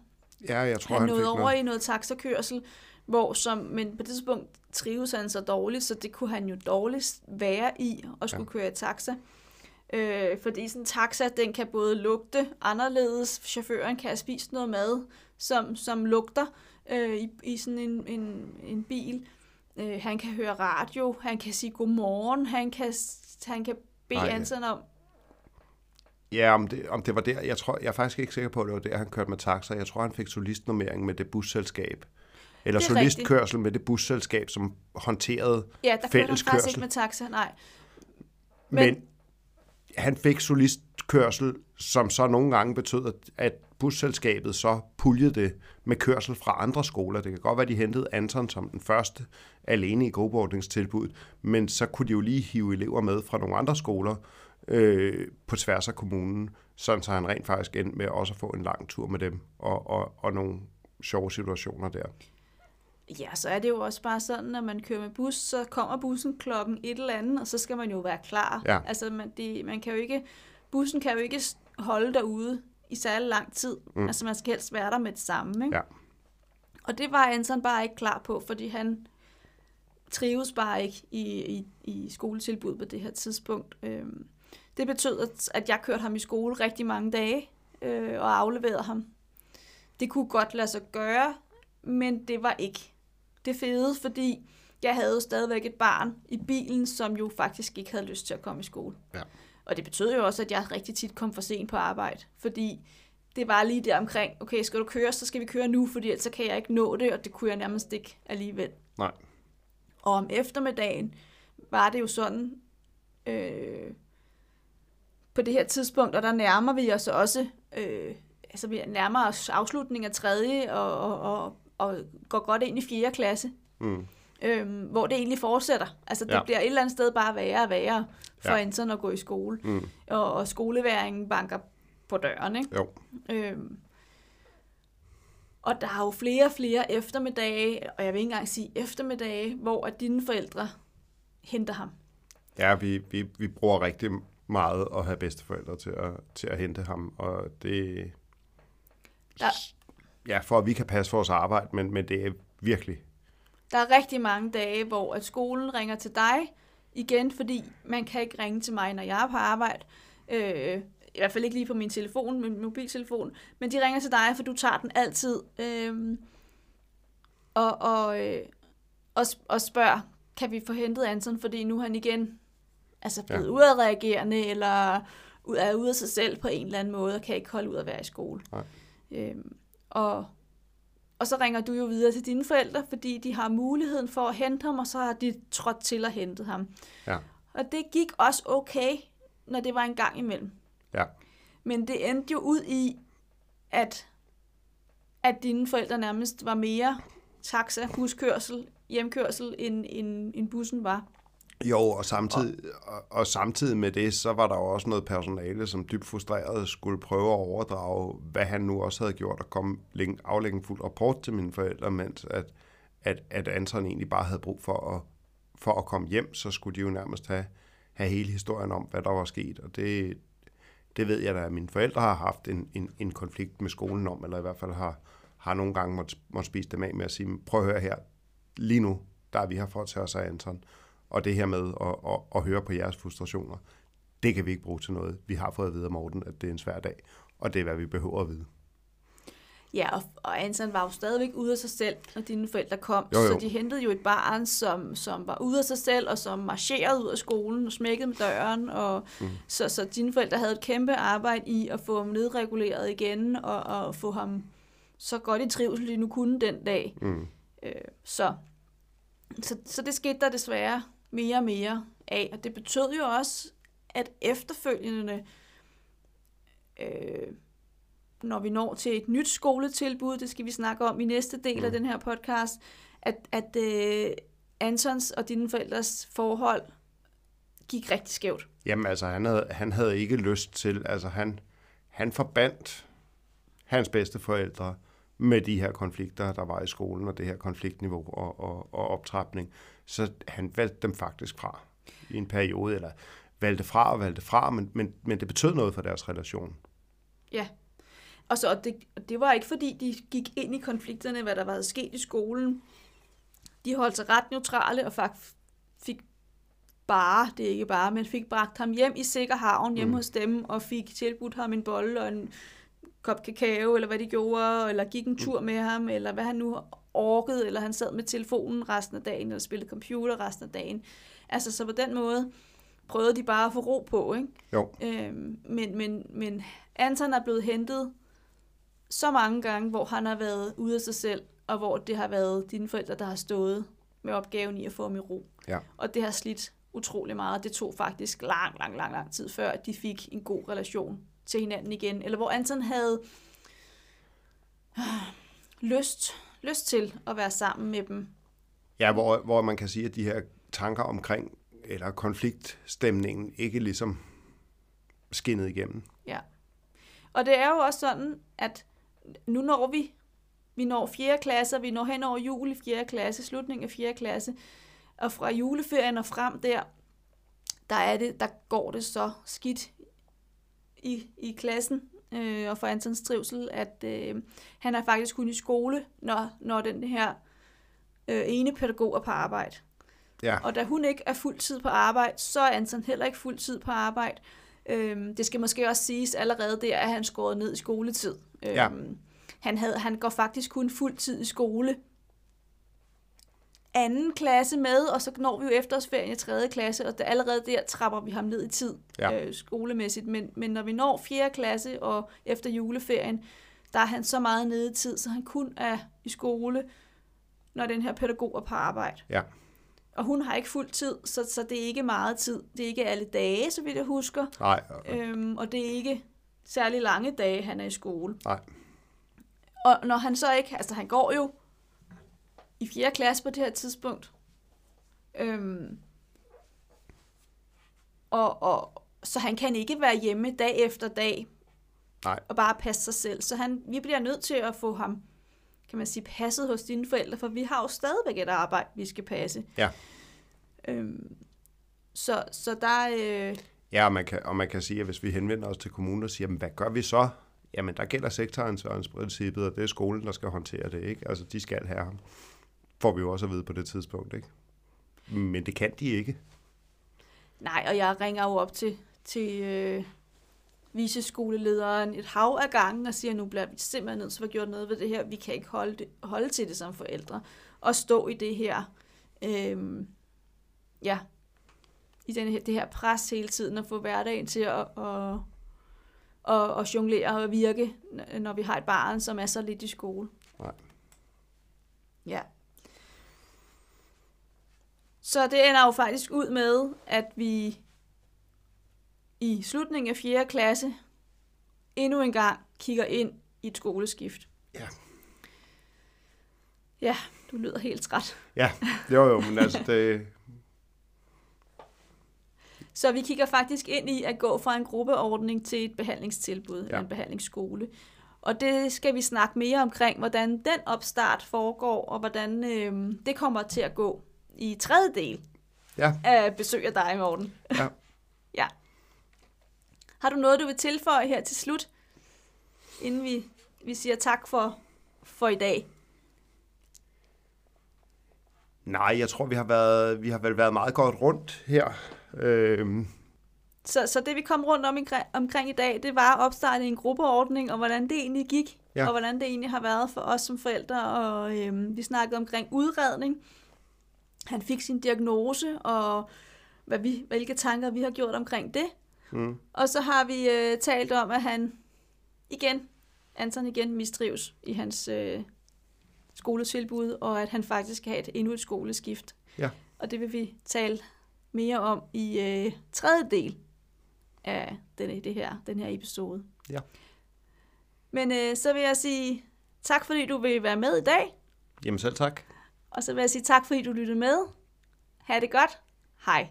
Ja, jeg tror, han, han nåede over noget. i noget taxakørsel, hvor som, men på det tidspunkt trives han så dårligt, så det kunne han jo dårligst være i at skulle ja. køre i taxa. Øh, fordi sådan en taxa, den kan både lugte anderledes, chaufføren kan have spist noget mad, som, som lugter øh, i, i sådan en, en, en bil. Øh, han kan høre radio, han kan sige godmorgen, han kan, han kan bede Ej, ja. Anton om, Ja, om det, om det var der. Jeg, tror, jeg er faktisk ikke sikker på, at det var der, han kørte med taxa. Jeg tror, han fik solistnummering med det busselskab. Eller Det solistkørsel med det busselskab, som håndterede ja, der kørte han faktisk ikke med taxa, nej. Men, men han fik solistkørsel, som så nogle gange betød, at busselskabet så puljede det med kørsel fra andre skoler. Det kan godt være, at de hentede Anton som den første alene i gruppeordningstilbuddet, men så kunne de jo lige hive elever med fra nogle andre skoler øh, på tværs af kommunen, sådan så han rent faktisk endte med også at få en lang tur med dem og, og, og nogle sjove situationer der. Ja, så er det jo også bare sådan, når man kører med bus, så kommer bussen klokken et eller andet, og så skal man jo være klar. Ja. Altså, man, det, man kan jo ikke, bussen kan jo ikke holde derude i særlig lang tid. Mm. Altså, man skal helst være der med det samme, ikke? Ja. Og det var Anton bare ikke klar på, fordi han trives bare ikke i, i, i skoletilbud på det her tidspunkt. Øhm, det betød, at- at jeg kørte ham i skole rigtig mange dage øh, og afleverede ham. Det kunne godt lade sig gøre, men det var ikke det fede, fordi jeg havde jo stadigvæk et barn i bilen, som jo faktisk ikke havde lyst til at komme i skole. Ja. Og det betød jo også, at jeg rigtig tit kom for sent på arbejde, fordi det var lige der omkring, okay, skal du køre, så skal vi køre nu, fordi ellers så kan jeg ikke nå det, og det kunne jeg nærmest ikke alligevel. Nej. Og om eftermiddagen var det jo sådan, øh, på det her tidspunkt, og der nærmer vi os også, øh, altså vi nærmer os afslutningen af tredje, og, og, og, og går godt ind i 4. klasse, Mm. øh, hvor det egentlig fortsætter. Altså det ja. bliver et eller andet sted bare værre og værre for Ja. ja. Anton at gå i skole. Mm. Og, og skoleværingen banker på døren, ikke? Jo. Øhm, og der er jo flere og flere eftermiddage, og jeg vil ikke engang sige eftermiddage, hvor at dine forældre henter ham. Ja, vi, vi, vi bruger rigtig meget at have bedsteforældre til at, til at hente ham, og det... Der- Ja, for at vi kan passe vores arbejde, men, men det er virkelig... Der er rigtig mange dage, hvor at skolen ringer til dig igen, fordi man kan ikke ringe til mig, når jeg er på arbejde. Øh, I hvert fald ikke lige på min telefon, min mobiltelefon. Men de ringer til dig, for du tager den altid. Øh, og, og, øh, og, og spørger, kan vi få hentet Anton, fordi nu er han igen altså blevet Ja. udadreagerende, eller er ude af sig selv på en eller anden måde, og kan ikke holde ud at være i skole. Nej. Øhm, og, og så ringer du jo videre til dine forældre, fordi de har muligheden for at hente ham, og så har de trådt til at hente ham. Ja. Og det gik også okay, når det var en gang imellem. Ja. Men det endte jo ud i, at, at dine forældre nærmest var mere taxa, buskørsel, hjemkørsel, end, end, end bussen var. Jo, og samtidig, og, og samtidig med det, så var der jo også noget personale, som dybt frustreret skulle prøve at overdrage, hvad han nu også havde gjort, og komme læng- aflægge en fuld rapport til mine forældre, mens at, at, at Anton egentlig bare havde brug for at, for at komme hjem, så skulle de jo nærmest have, have hele historien om, hvad der var sket, og det, det ved jeg da, at mine forældre har haft en, en, en konflikt med skolen om, eller i hvert fald har, har nogle gange måtte, måtte spise dem af med at sige, prøv at høre her, lige nu, der er vi her for at tage os af Anton, og det her med at, at, at høre på jeres frustrationer, det kan vi ikke bruge til noget. Vi har fået at vide af Morten, at det er en svær dag, og det er, hvad vi behøver at vide. Ja, og, og Anton var jo stadigvæk ude af sig selv, når dine forældre kom. Jo, jo. Så de hentede jo et barn, som, som var ude af sig selv, og som marcherede ud af skolen og smækkede med døren. Og, mm. så, så dine forældre havde et kæmpe arbejde i at få ham nedreguleret igen, og, og få ham så godt i trivsel, de nu kunne den dag. Mm. Øh, så, så, så det skete der desværre mere og mere af, og det betød jo også, at efterfølgende, øh, når vi når til et nyt skoletilbud, det skal vi snakke om i næste del mm. af den her podcast, at, at, øh, Antons og dine forældres forhold gik rigtig skævt. Jamen altså, han havde, han havde ikke lyst til, altså han, han forbandt hans bedste forældre med de her konflikter, der var i skolen, og det her konfliktniveau og, og, og optrapning. Så han valgte dem faktisk fra i en periode, eller valgte fra og valgte fra, men, men, men det betød noget for deres relation. Ja. Og så og det, det var ikke fordi, de gik ind i konflikterne, hvad der var sket i skolen. De holdt sig ret neutrale og faktisk fik bare, det er ikke bare, men fik bragt ham hjem i sikker havn hjemme mm. hos dem, og fik tilbudt ham en bolle og en kop kakao, eller hvad de gjorde, eller gik en tur med ham, eller hvad han nu orkede, eller han sad med telefonen resten af dagen, eller spillede computer resten af dagen. Altså, så på den måde prøvede de bare at få ro på, ikke? Jo. Øhm, men, men, men Anton er blevet hentet så mange gange, hvor han har været ude af sig selv, og hvor det har været dine forældre, der har stået med opgaven i at få ham i ro. Ja. Og det har slidt utrolig meget. Det tog faktisk lang, lang, lang, lang tid, før de fik en god relation til hinanden igen. Eller hvor Anton havde øh, lyst, lyst til at være sammen med dem. Ja, hvor, hvor man kan sige, at de her tanker omkring, eller konfliktstemningen, ikke ligesom skinnede igennem. Ja. Og det er jo også sådan, at nu når vi, vi når 4. klasse, og vi når hen over jul i 4. klasse, slutningen af 4. klasse, og fra juleferien og frem der, der, er det, der går det så skidt i, i klassen øh, og for Antons trivsel, at øh, han er faktisk kun i skole, når, når den her øh, ene pædagog er på arbejde. Ja. Og da hun ikke er fuldtid på arbejde, så er Anton heller ikke fuldtid på arbejde. Øhm, det skal måske også siges allerede der, at han skåret ned i skoletid. Øhm, Ja. han, havde, han går faktisk kun fuldtid i skole. Anden klasse med, og så når vi jo efterårsferien i tredje klasse, og der, allerede der trapper vi ham ned i tid Ja. øh, skolemæssigt. Men, men når vi når fjerde klasse og efter juleferien, der er han så meget nede i tid, så han kun er i skole, når den her pædagog er på arbejde. Ja. Og hun har ikke fuld tid, så, så det er ikke meget tid. Det er ikke alle dage, så vidt jeg husker. Nej, Øhm, og det er ikke særlig lange dage, han er i skole. nej. Og når han så ikke, altså han går jo i 4. klasse på det her tidspunkt. Øhm, og, og, så han kan ikke være hjemme dag efter dag Nej. og bare passe sig selv. Så han, vi bliver nødt til at få ham, kan man sige, passet hos dine forældre, for vi har jo stadigvæk et arbejde, vi skal passe. Ja. Øhm, så, så der, øh, Ja, og man, kan, og man kan sige, at hvis vi henvender os til kommunen og siger, jamen, hvad gør vi så? Jamen, der gælder sektoransvarsprincippet, og det er skolen, der skal håndtere det, ikke? Altså, de skal have ham. Får vi jo også at vide på det tidspunkt, ikke? Men det kan de ikke. Nej, og jeg ringer jo op til, til øh, viceskolelederen et hav af gange og siger, nu bliver vi simpelthen nødt til at gjort noget ved det her. Vi kan ikke holde, det, holde til det som forældre. Og stå i det her, øh, ja, i den her, det her pres hele tiden og få hverdagen til at, at, at, at jonglere og virke, når vi har et barn, som er så lidt i skole. Nej. Ja. Så det ender jo faktisk ud med, at vi i slutningen af 4. klasse endnu en gang kigger ind i et skoleskift. Ja. Ja, du lyder helt træt. Ja, jo jo, men altså, det, Så vi kigger faktisk ind i at gå fra en gruppeordning til et behandlingstilbud, ja. en behandlingsskole. Og det skal vi snakke mere omkring, hvordan den opstart foregår, og hvordan øh, det kommer til at gå i tredje del ja, af besøg af dig, Morten. ja. Ja. Har du noget, du vil tilføje her til slut, inden vi, vi siger tak for, for i dag? Nej, jeg tror, vi har været, vi har vel været meget godt rundt her. Øhm, Så, så det vi kom rundt om omkring, i dag, det var at opstarte en gruppeordning, og hvordan det egentlig gik. Ja. og hvordan det egentlig har været for os som forældre. Og øhm, vi snakkede omkring udredning. Han fik sin diagnose, og hvad vi, hvilke tanker vi har gjort omkring det. mm, Og så har vi øh, talt om, at han igen, Anton igen mistrives i hans øh, skoletilbud, og at han faktisk skal have et, endnu et skoleskift. Ja. Og det vil vi tale mere om i øh, tredje del af denne, det her, den her episode. Ja. Men øh, så vil jeg sige tak, fordi du vil være med i dag, jamen selv tak. Og så vil jeg sige tak, fordi du lyttede med. Ha' det godt. Hej.